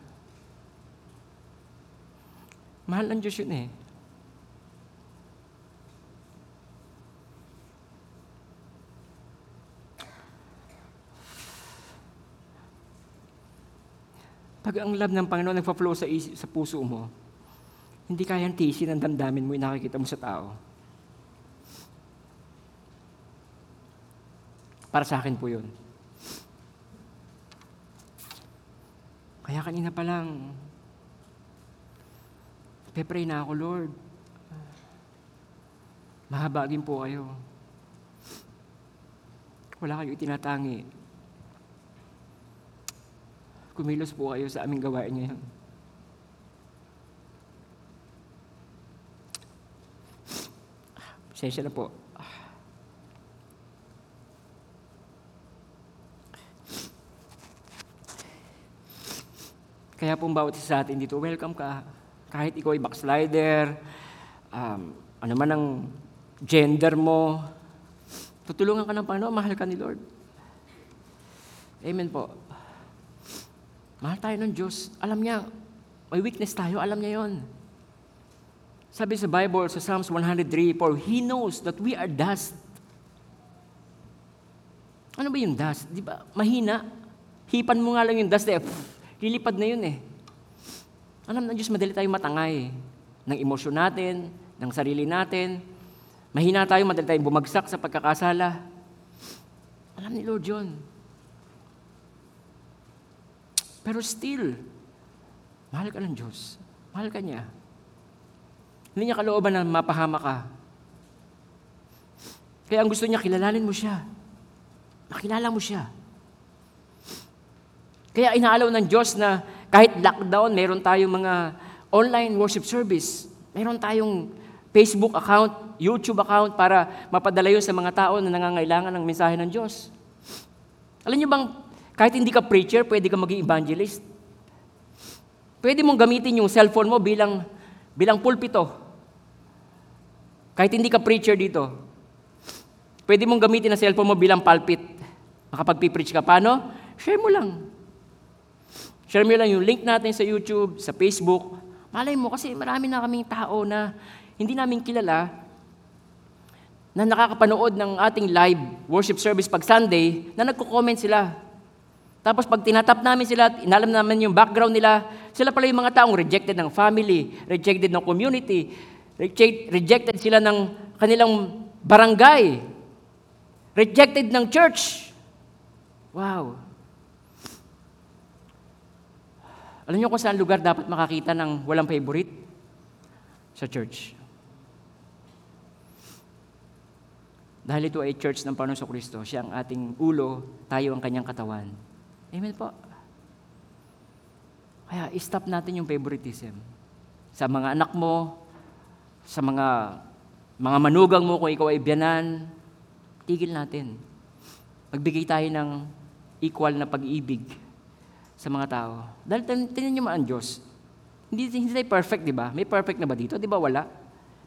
[SPEAKER 1] Mahal ng Diyos yun eh. Pag ang love ng Panginoon nagpa-flow sa, isip, sa puso mo, hindi kayang tiisin ang damdamin mo yung nakikita mo sa tao. Para sa akin po yun. Kaya kanina pa lang, pe-pray na ako, Lord. Mahabagin po kayo. Wala kayo itinatangi. Kumilos po kayo sa aming gawain ngayon. Pasensya na po. Kaya pong bawat isa sa atin dito, welcome ka. Kahit ikaw ay backslider, um, ano man ang gender mo, tutulungan ka ng Panginoon, mahal ka ni Lord. Amen po. Mahal tayo ng Diyos. Alam niya, may weakness tayo, alam niya yon. Sabi sa Bible, sa Psalms 103, For He knows that we are dust. Ano ba yung dust? Di ba? Mahina. Hipan mo nga lang yung dust eh. Pff, lilipad na yun eh. Alam ng Diyos, madali tayong matangay ng emosyon natin, ng sarili natin. Mahina tayo, madali tayong bumagsak sa pagkakasala. Alam ni Lord yun. Pero still, mahal ka ng Diyos. Mahal ka niya. Hindi niya kalooban na mapahama ka. Kaya ang gusto niya, kilalanin mo siya. Makilala mo siya. Kaya inaalaw ng Diyos na kahit lockdown, meron tayong mga online worship service. Meron tayong Facebook account, YouTube account para mapadala yun sa mga tao na nangangailangan ng mensahe ng Diyos. Alam niyo bang kahit hindi ka preacher, pwede ka maging evangelist. Pwede mong gamitin yung cellphone mo bilang bilang pulpito. Kahit hindi ka preacher dito, pwede mong gamitin ang cellphone mo bilang pulpit. Makapag-preach ka. Paano? Share mo lang. Share mo lang yung link natin sa YouTube, sa Facebook. Malay mo, kasi marami na kaming tao na hindi namin kilala na nakakapanood ng ating live worship service pag Sunday na nagko-comment sila. Tapos pag tinatap namin sila, inalam namin yung background nila, sila pala yung mga taong rejected ng family, rejected ng community, reject, rejected sila ng kanilang barangay, rejected ng church. Wow. Alam niyo kung saan lugar dapat makakita ng walang favorite? Sa church. Dahil ito ay church ng Panginoon Kristo, siya ang ating ulo, tayo ang kanyang katawan. Amen po. Kaya stop natin yung favoritism. Sa mga anak mo, sa mga mga manugang mo kung ikaw ay biyanan, tigil natin. Magbigay tayo ng equal na pag-ibig sa mga tao. Dahil tin- tinan niyo ang Diyos. Hindi, hindi tayo perfect, di ba? May perfect na ba dito? Di ba wala?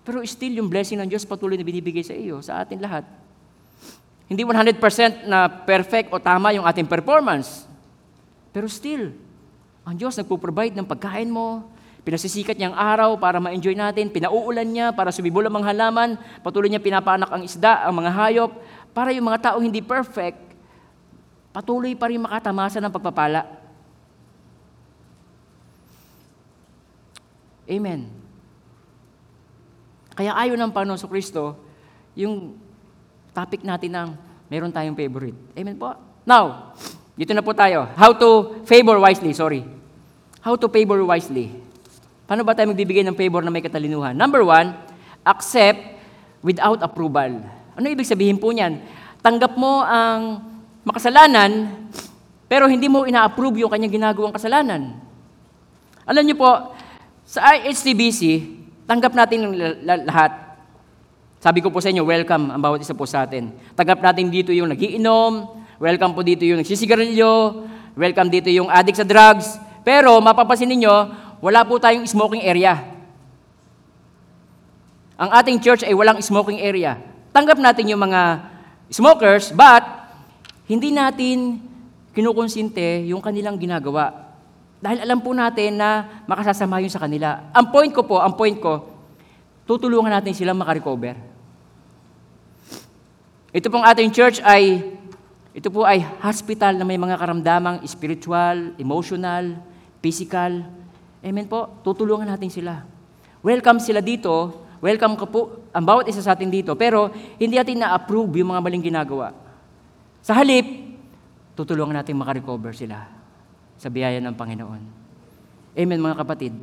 [SPEAKER 1] Pero still, yung blessing ng Diyos patuloy na binibigay sa iyo, sa atin lahat. Hindi 100% na perfect o tama yung ating performance. Pero still, ang Diyos nagpo-provide ng pagkain mo, pinasisikat niya ang araw para ma-enjoy natin, pinauulan niya para sumibol ang mga halaman, patuloy niya pinapanak ang isda, ang mga hayop, para yung mga tao hindi perfect, patuloy pa rin makatamasa ng pagpapala. Amen. Kaya ayon ng Panginoon sa Kristo, yung topic natin ng meron tayong favorite. Amen po? Now, dito na po tayo. How to favor wisely, sorry. How to favor wisely. Paano ba tayo magbibigay ng favor na may katalinuhan? Number one, accept without approval. Ano ibig sabihin po niyan? Tanggap mo ang makasalanan, pero hindi mo ina-approve yung kanyang ginagawang kasalanan. Alam niyo po, sa IHTBC, tanggap natin ng lahat. Sabi ko po sa inyo, welcome ang bawat isa po sa atin. Tanggap natin dito yung nagiinom, welcome po dito yung nagsisigarilyo, welcome dito yung addict sa drugs. Pero mapapansin ninyo, wala po tayong smoking area. Ang ating church ay walang smoking area. Tanggap natin yung mga smokers, but hindi natin kinukonsinte yung kanilang ginagawa. Dahil alam po natin na makasasama yun sa kanila. Ang point ko po, ang point ko, tutulungan natin silang makarecover. Ito pong ating church ay, ito po ay hospital na may mga karamdamang spiritual, emotional, physical. Amen po, tutulungan natin sila. Welcome sila dito, welcome ka po, ang bawat isa sa atin dito, pero hindi natin na-approve yung mga maling ginagawa. Sa halip, tutulungan natin makarecover sila sa biyaya ng Panginoon. Amen mga kapatid.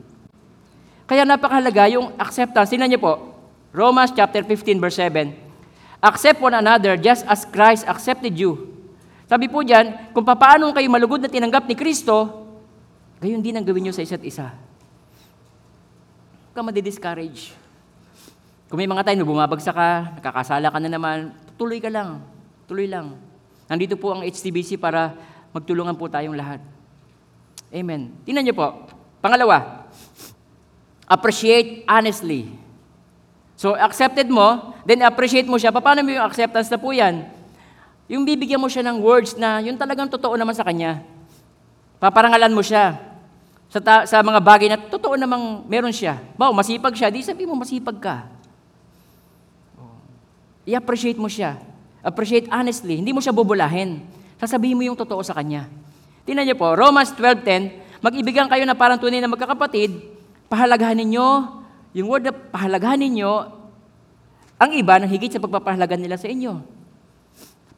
[SPEAKER 1] Kaya napakahalaga yung acceptance. Tingnan niyo po, Romans chapter 15 verse 7. Accept one another just as Christ accepted you. Sabi po diyan, kung paano kayo malugod na tinanggap ni Kristo, gayon din ang gawin niyo sa isa't isa. Huwag ka madi-discourage. Kung may mga tayo na bumabagsak ka, nakakasala ka na naman, tuloy ka lang. Tuloy lang. Nandito po ang HTBC para magtulungan po tayong lahat. Amen. Tingnan niyo po. Pangalawa, appreciate honestly. So, accepted mo, then appreciate mo siya. Paano mo yung acceptance na po yan? Yung bibigyan mo siya ng words na yung talagang totoo naman sa kanya. Paparangalan mo siya sa, ta- sa mga bagay na totoo namang meron siya. Bao, masipag siya, di sabi mo masipag ka. I-appreciate mo siya. Appreciate honestly. Hindi mo siya bubulahin. Sasabihin mo yung totoo sa kanya. Tingnan niyo po, Romans 12.10, mag-ibigan kayo na parang tunay na magkakapatid, pahalagahan ninyo, yung word na pahalagahan ninyo, ang iba nang higit sa pagpapahalagan nila sa inyo.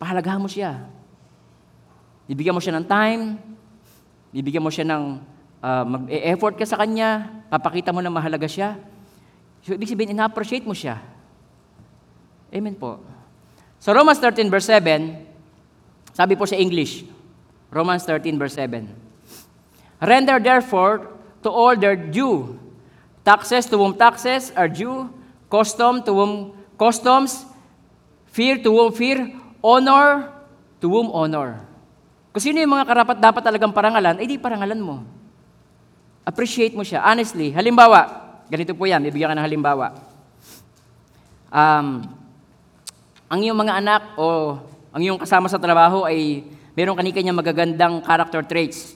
[SPEAKER 1] Pahalagahan mo siya. Bibigyan mo siya ng time, bibigyan mo siya ng uh, mag-effort ka sa kanya, papakita mo na mahalaga siya. So, ibig sabihin, ina-appreciate mo siya. Amen po. Sa Romans 13 verse 7, sabi po sa English, Romans 13, verse 7. Render therefore to all their due. Taxes to whom taxes are due, custom to whom customs, fear to whom fear, honor to whom honor. Kung sino yung mga karapat dapat talagang parangalan, eh di parangalan mo. Appreciate mo siya, honestly. Halimbawa, ganito po yan, bibigyan ka ng halimbawa. Um, ang iyong mga anak o ang iyong kasama sa trabaho ay meron kanya magagandang character traits.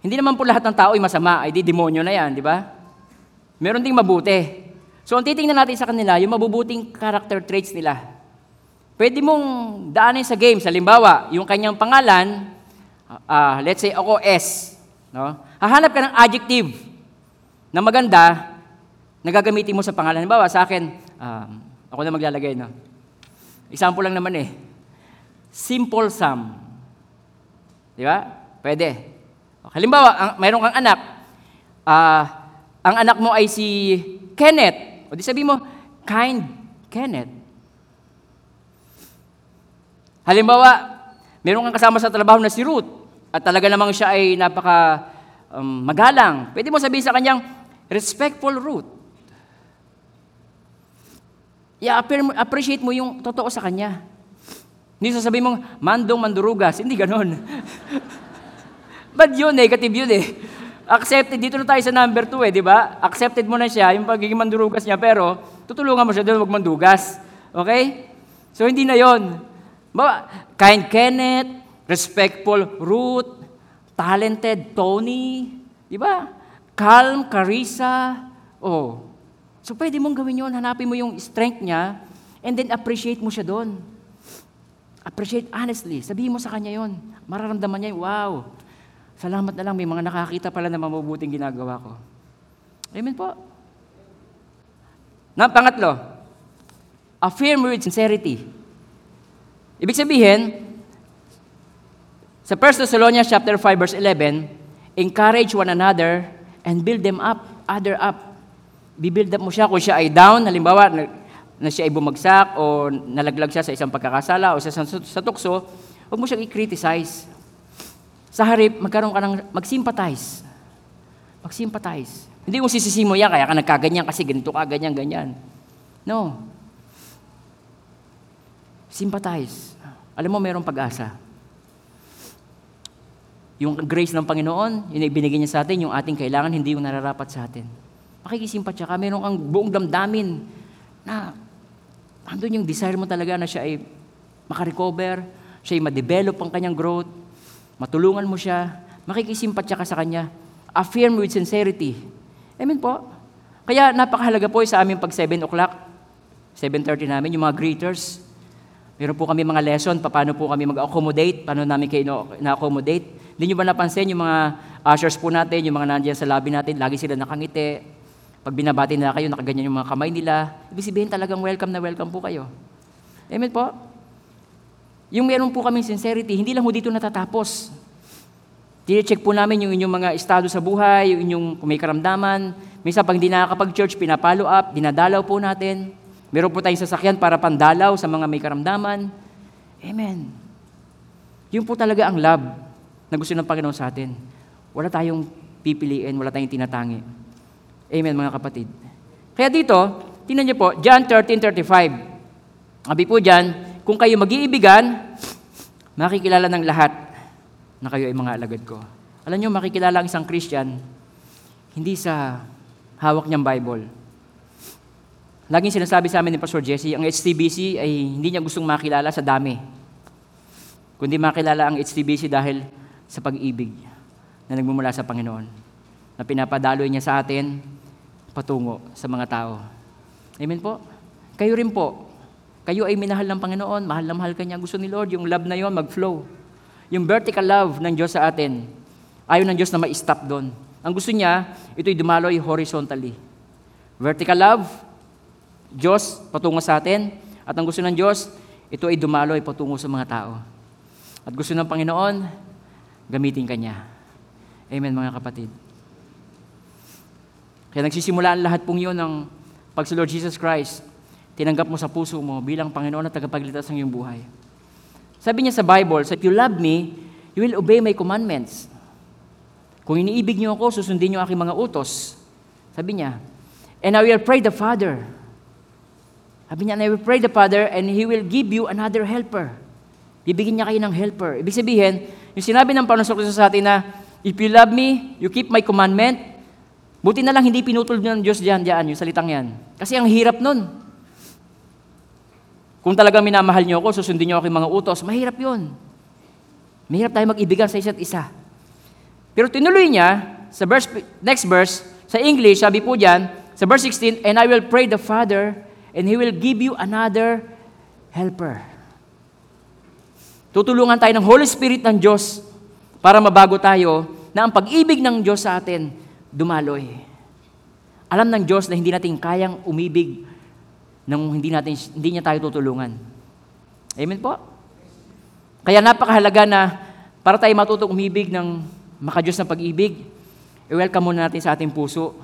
[SPEAKER 1] Hindi naman po lahat ng tao ay masama, ay di demonyo na yan, di ba? Meron ding mabuti. So ang titingnan natin sa kanila, yung mabubuting character traits nila. Pwede mong daanin sa game. Halimbawa, yung kanyang pangalan, uh, let's say ako S. No? Hahanap ka ng adjective na maganda na gagamitin mo sa pangalan. Halimbawa, sa akin, um, ako na maglalagay. No? Example lang naman eh. Simple sum. Di ba? Pwede. Halimbawa, ang, mayroon kang anak. Uh, ang anak mo ay si Kenneth. O di sabi mo, kind Kenneth. Halimbawa, mayroon kang kasama sa trabaho na si Ruth at talaga namang siya ay napaka um, magalang. Pwede mo sabihin sa kanyang, respectful Ruth. I-appreciate mo yung totoo sa kanya. Hindi sasabihin mong, mandong mandurugas. Hindi ganon. Bad yun, negative yun eh. Accepted, dito na tayo sa number two eh, di ba? Accepted mo na siya, yung pagiging mandurugas niya, pero tutulungan mo siya doon magmandugas. Okay? So hindi na yon. Kind Kenneth, respectful Ruth, talented Tony, di ba? Calm, Carissa, oh, So pwede mong gawin yun, hanapin mo yung strength niya, and then appreciate mo siya doon. Appreciate honestly. Sabihin mo sa kanya yon. Mararamdaman niya, wow, salamat na lang, may mga nakakita pala na mabubuting ginagawa ko. Amen po. Na, pangatlo, affirm with sincerity. Ibig sabihin, sa 1 Thessalonians chapter 5 verse 11, encourage one another and build them up, other up bibuild up mo siya kung siya ay down, halimbawa, na, na siya ay bumagsak o nalaglag siya sa isang pagkakasala o sa, sa, sa tukso, huwag mo siyang i-criticize. Sa harip, magkaroon ka ng, mag-sympathize. Mag-sympathize. Hindi mo sisisi mo yan, kaya ka nagkaganyan kasi ganito ka, ganyan, ganyan. No. Sympathize. Alam mo, mayroong pag-asa. Yung grace ng Panginoon, yun ay binigay niya sa atin, yung ating kailangan, hindi yung nararapat sa atin makikisimpatya ka, meron kang buong damdamin na andun yung desire mo talaga na siya ay makarecover, siya ay ma-develop ang kanyang growth, matulungan mo siya, makikisimpatya ka sa kanya, affirm with sincerity. Amen po. Kaya napakahalaga po sa aming pag 7 o'clock, 7.30 namin, yung mga greeters. Meron po kami mga lesson, paano po kami mag-accommodate, paano namin kayo na-accommodate. Hindi nyo ba napansin yung mga ushers po natin, yung mga nandiyan sa lobby natin, lagi sila nakangiti, pag binabati nila kayo, nakaganyan yung mga kamay nila, ibig sabihin talagang welcome na welcome po kayo. Amen po? Yung meron po kaming sincerity, hindi lang ho dito natatapos. Tine-check po namin yung inyong mga estado sa buhay, yung inyong kung may karamdaman. Minsan pag hindi nakakapag-church, pinapalo up, dinadalaw po natin. Meron po tayong sasakyan para pandalaw sa mga may karamdaman. Amen. Yun po talaga ang love na gusto ng Panginoon sa atin. Wala tayong pipiliin, wala tayong tinatangi. Amen, mga kapatid. Kaya dito, tingnan niyo po, John 13.35. Sabi po dyan, kung kayo mag-iibigan, makikilala ng lahat na kayo ay mga alagad ko. Alam niyo, makikilala ang isang Christian, hindi sa hawak niyang Bible. Laging sinasabi sa amin ni Pastor Jesse, ang HTBC ay hindi niya gustong makilala sa dami. Kundi makilala ang HTBC dahil sa pag-ibig na nagmumula sa Panginoon. Na pinapadaloy niya sa atin patungo sa mga tao. Amen po? Kayo rin po. Kayo ay minahal ng Panginoon, mahal na mahal kanya. Gusto ni Lord, yung love na yon mag-flow. Yung vertical love ng Diyos sa atin, ayaw ng Diyos na ma-stop doon. Ang gusto niya, ito'y dumaloy horizontally. Vertical love, Diyos patungo sa atin. At ang gusto ng Diyos, ito ay dumaloy patungo sa mga tao. At gusto ng Panginoon, gamitin kanya. Amen mga kapatid. Kaya nagsisimula ang lahat pong yun ng pag si Lord Jesus Christ, tinanggap mo sa puso mo bilang Panginoon at tagapagligtas ng iyong buhay. Sabi niya sa Bible, if you love me, you will obey my commandments. Kung iniibig niyo ako, susundin niyo aking mga utos. Sabi niya, and I will pray the Father. Sabi niya, and I will pray the Father and He will give you another helper. Bibigyan niya kayo ng helper. Ibig sabihin, yung sinabi ng Panginoon sa atin na, if you love me, you keep my commandment, Buti na lang hindi pinutol ng Diyos diyan, diyan, yung salitang yan. Kasi ang hirap nun. Kung talagang minamahal niyo ako, susundin niyo ako yung mga utos, mahirap yun. Mahirap tayo mag-ibigan sa isa't isa. Pero tinuloy niya, sa verse, next verse, sa English, sabi po diyan, sa verse 16, And I will pray the Father, and He will give you another helper. Tutulungan tayo ng Holy Spirit ng Diyos para mabago tayo na ang pag-ibig ng Diyos sa atin dumaloy. Alam ng Diyos na hindi natin kayang umibig nang hindi natin hindi niya tayo tutulungan. Amen po. Kaya napakahalaga na para tayo matutong umibig ng makadiyos na pag-ibig, i-welcome muna natin sa ating puso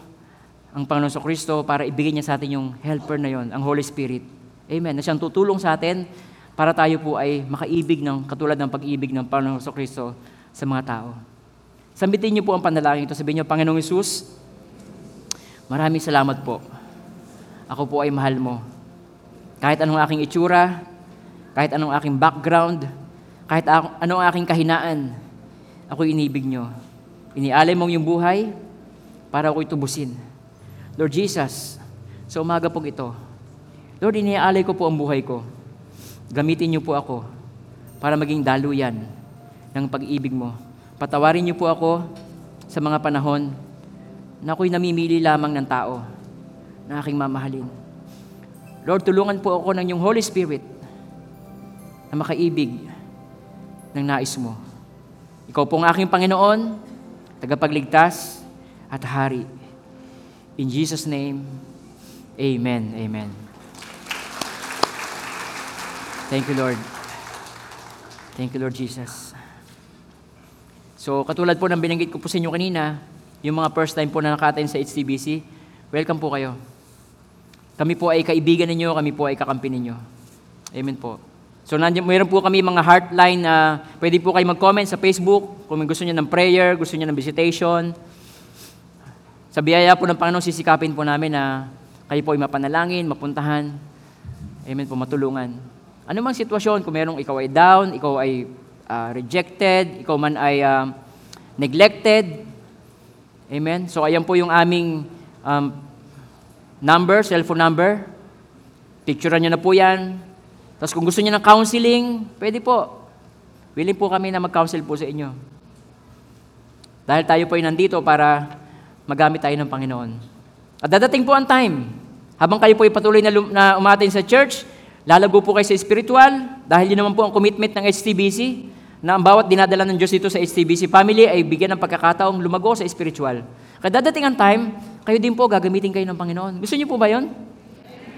[SPEAKER 1] ang Panginoon sa Kristo para ibigay niya sa atin yung helper na yon, ang Holy Spirit. Amen. Na siyang tutulong sa atin para tayo po ay makaibig ng katulad ng pag-ibig ng Panginoon sa Kristo sa mga tao. Sambitin niyo po ang panalangin ito. Sabihin niyo, Panginoong Isus, maraming salamat po. Ako po ay mahal mo. Kahit anong aking itsura, kahit anong aking background, kahit anong aking kahinaan, ako inibig niyo. Inialay mong yung buhay para ako'y tubusin. Lord Jesus, sa umaga pong ito, Lord, iniaalay ko po ang buhay ko. Gamitin niyo po ako para maging daluyan ng pag-ibig mo. Patawarin niyo po ako sa mga panahon na ako'y namimili lamang ng tao na aking mamahalin. Lord, tulungan po ako ng iyong Holy Spirit na makaibig ng nais mo. Ikaw po ang aking Panginoon, tagapagligtas at hari. In Jesus' name, Amen. Amen. Thank you, Lord. Thank you, Lord Jesus. So, katulad po ng binanggit ko po sa inyo kanina, yung mga first time po na nakaten sa HTBC, welcome po kayo. Kami po ay kaibigan ninyo, kami po ay kakampi ninyo. Amen po. So, nandiyan, mayroon po kami mga heartline na pwede po kayo mag-comment sa Facebook kung gusto niyo ng prayer, gusto niyo ng visitation. Sa biyaya po ng Panginoon, sisikapin po namin na kayo po ay mapanalangin, mapuntahan. Amen po, matulungan. Ano mang sitwasyon, kung merong ikaw ay down, ikaw ay uh, rejected, ikaw man ay uh, neglected. Amen? So, ayan po yung aming um, number, cellphone number. Picturean nyo na po yan. Tapos kung gusto niyo ng counseling, pwede po. Willing po kami na mag-counsel po sa inyo. Dahil tayo po ay nandito para magamit tayo ng Panginoon. At dadating po ang time, habang kayo po ay patuloy na, na umatin sa church, Lalago po kayo sa spiritual dahil yun naman po ang commitment ng HTBC na ang bawat dinadala ng Diyos dito sa HTBC family ay bigyan ng pagkakataong lumago sa spiritual. Kaya dadating ang time, kayo din po gagamitin kayo ng Panginoon. Gusto niyo po ba yon?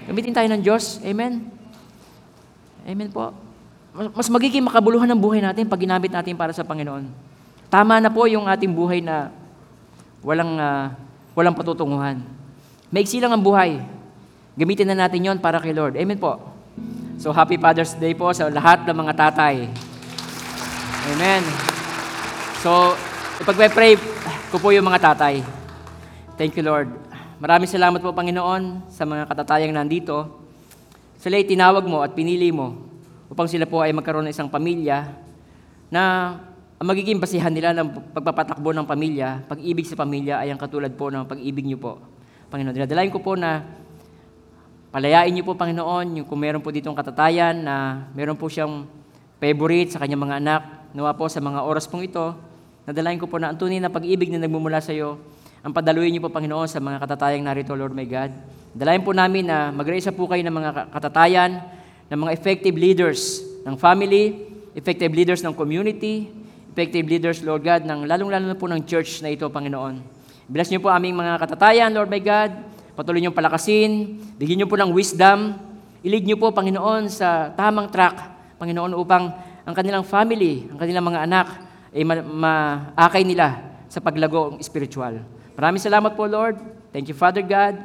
[SPEAKER 1] Gamitin tayo ng Diyos. Amen? Amen po. Mas magiging makabuluhan ng buhay natin pag ginamit natin para sa Panginoon. Tama na po yung ating buhay na walang, uh, walang patutunguhan. Maiksi lang ang buhay. Gamitin na natin yon para kay Lord. Amen po. So happy Father's Day po sa lahat ng mga tatay. Amen. So, ipagpe-pray ko po yung mga tatay. Thank you, Lord. Maraming salamat po, Panginoon, sa mga katatayang nandito. Sila ay tinawag mo at pinili mo upang sila po ay magkaroon ng isang pamilya na ang magiging basihan nila ng pagpapatakbo ng pamilya, pag-ibig sa pamilya ay ang katulad po ng pag-ibig niyo po. Panginoon, dinadalain ko po na Palayain niyo po, Panginoon, yung kung meron po ditong katatayan na meron po siyang favorite sa kanyang mga anak. Nawa po sa mga oras pong ito, nadalain ko po na ang tunay na pag-ibig na nagmumula sa iyo, ang padaluin niyo po, Panginoon, sa mga katatayang narito, Lord my God. Dalayan po namin na mag-raisa po kayo ng mga katatayan, ng mga effective leaders ng family, effective leaders ng community, effective leaders, Lord God, ng lalong-lalo na po ng church na ito, Panginoon. Bless niyo po aming mga katatayan, Lord my God, Patuloy niyong palakasin, bigyan niyo po ng wisdom, ilig niyo po, Panginoon, sa tamang track, Panginoon, upang ang kanilang family, ang kanilang mga anak, ay maakay nila sa paglago spiritual. Maraming salamat po, Lord. Thank you, Father God.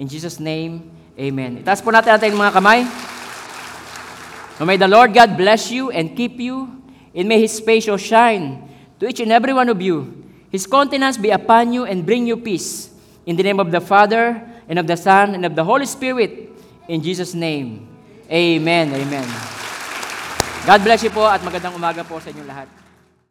[SPEAKER 1] In Jesus' name, Amen. Itaas po natin natin mga kamay. May the Lord God bless you and keep you, and may His face shine to each and every one of you. His countenance be upon you and bring you peace. In the name of the Father, and of the Son, and of the Holy Spirit, in Jesus' name. Amen. Amen. God bless you po at magandang umaga po sa inyong lahat.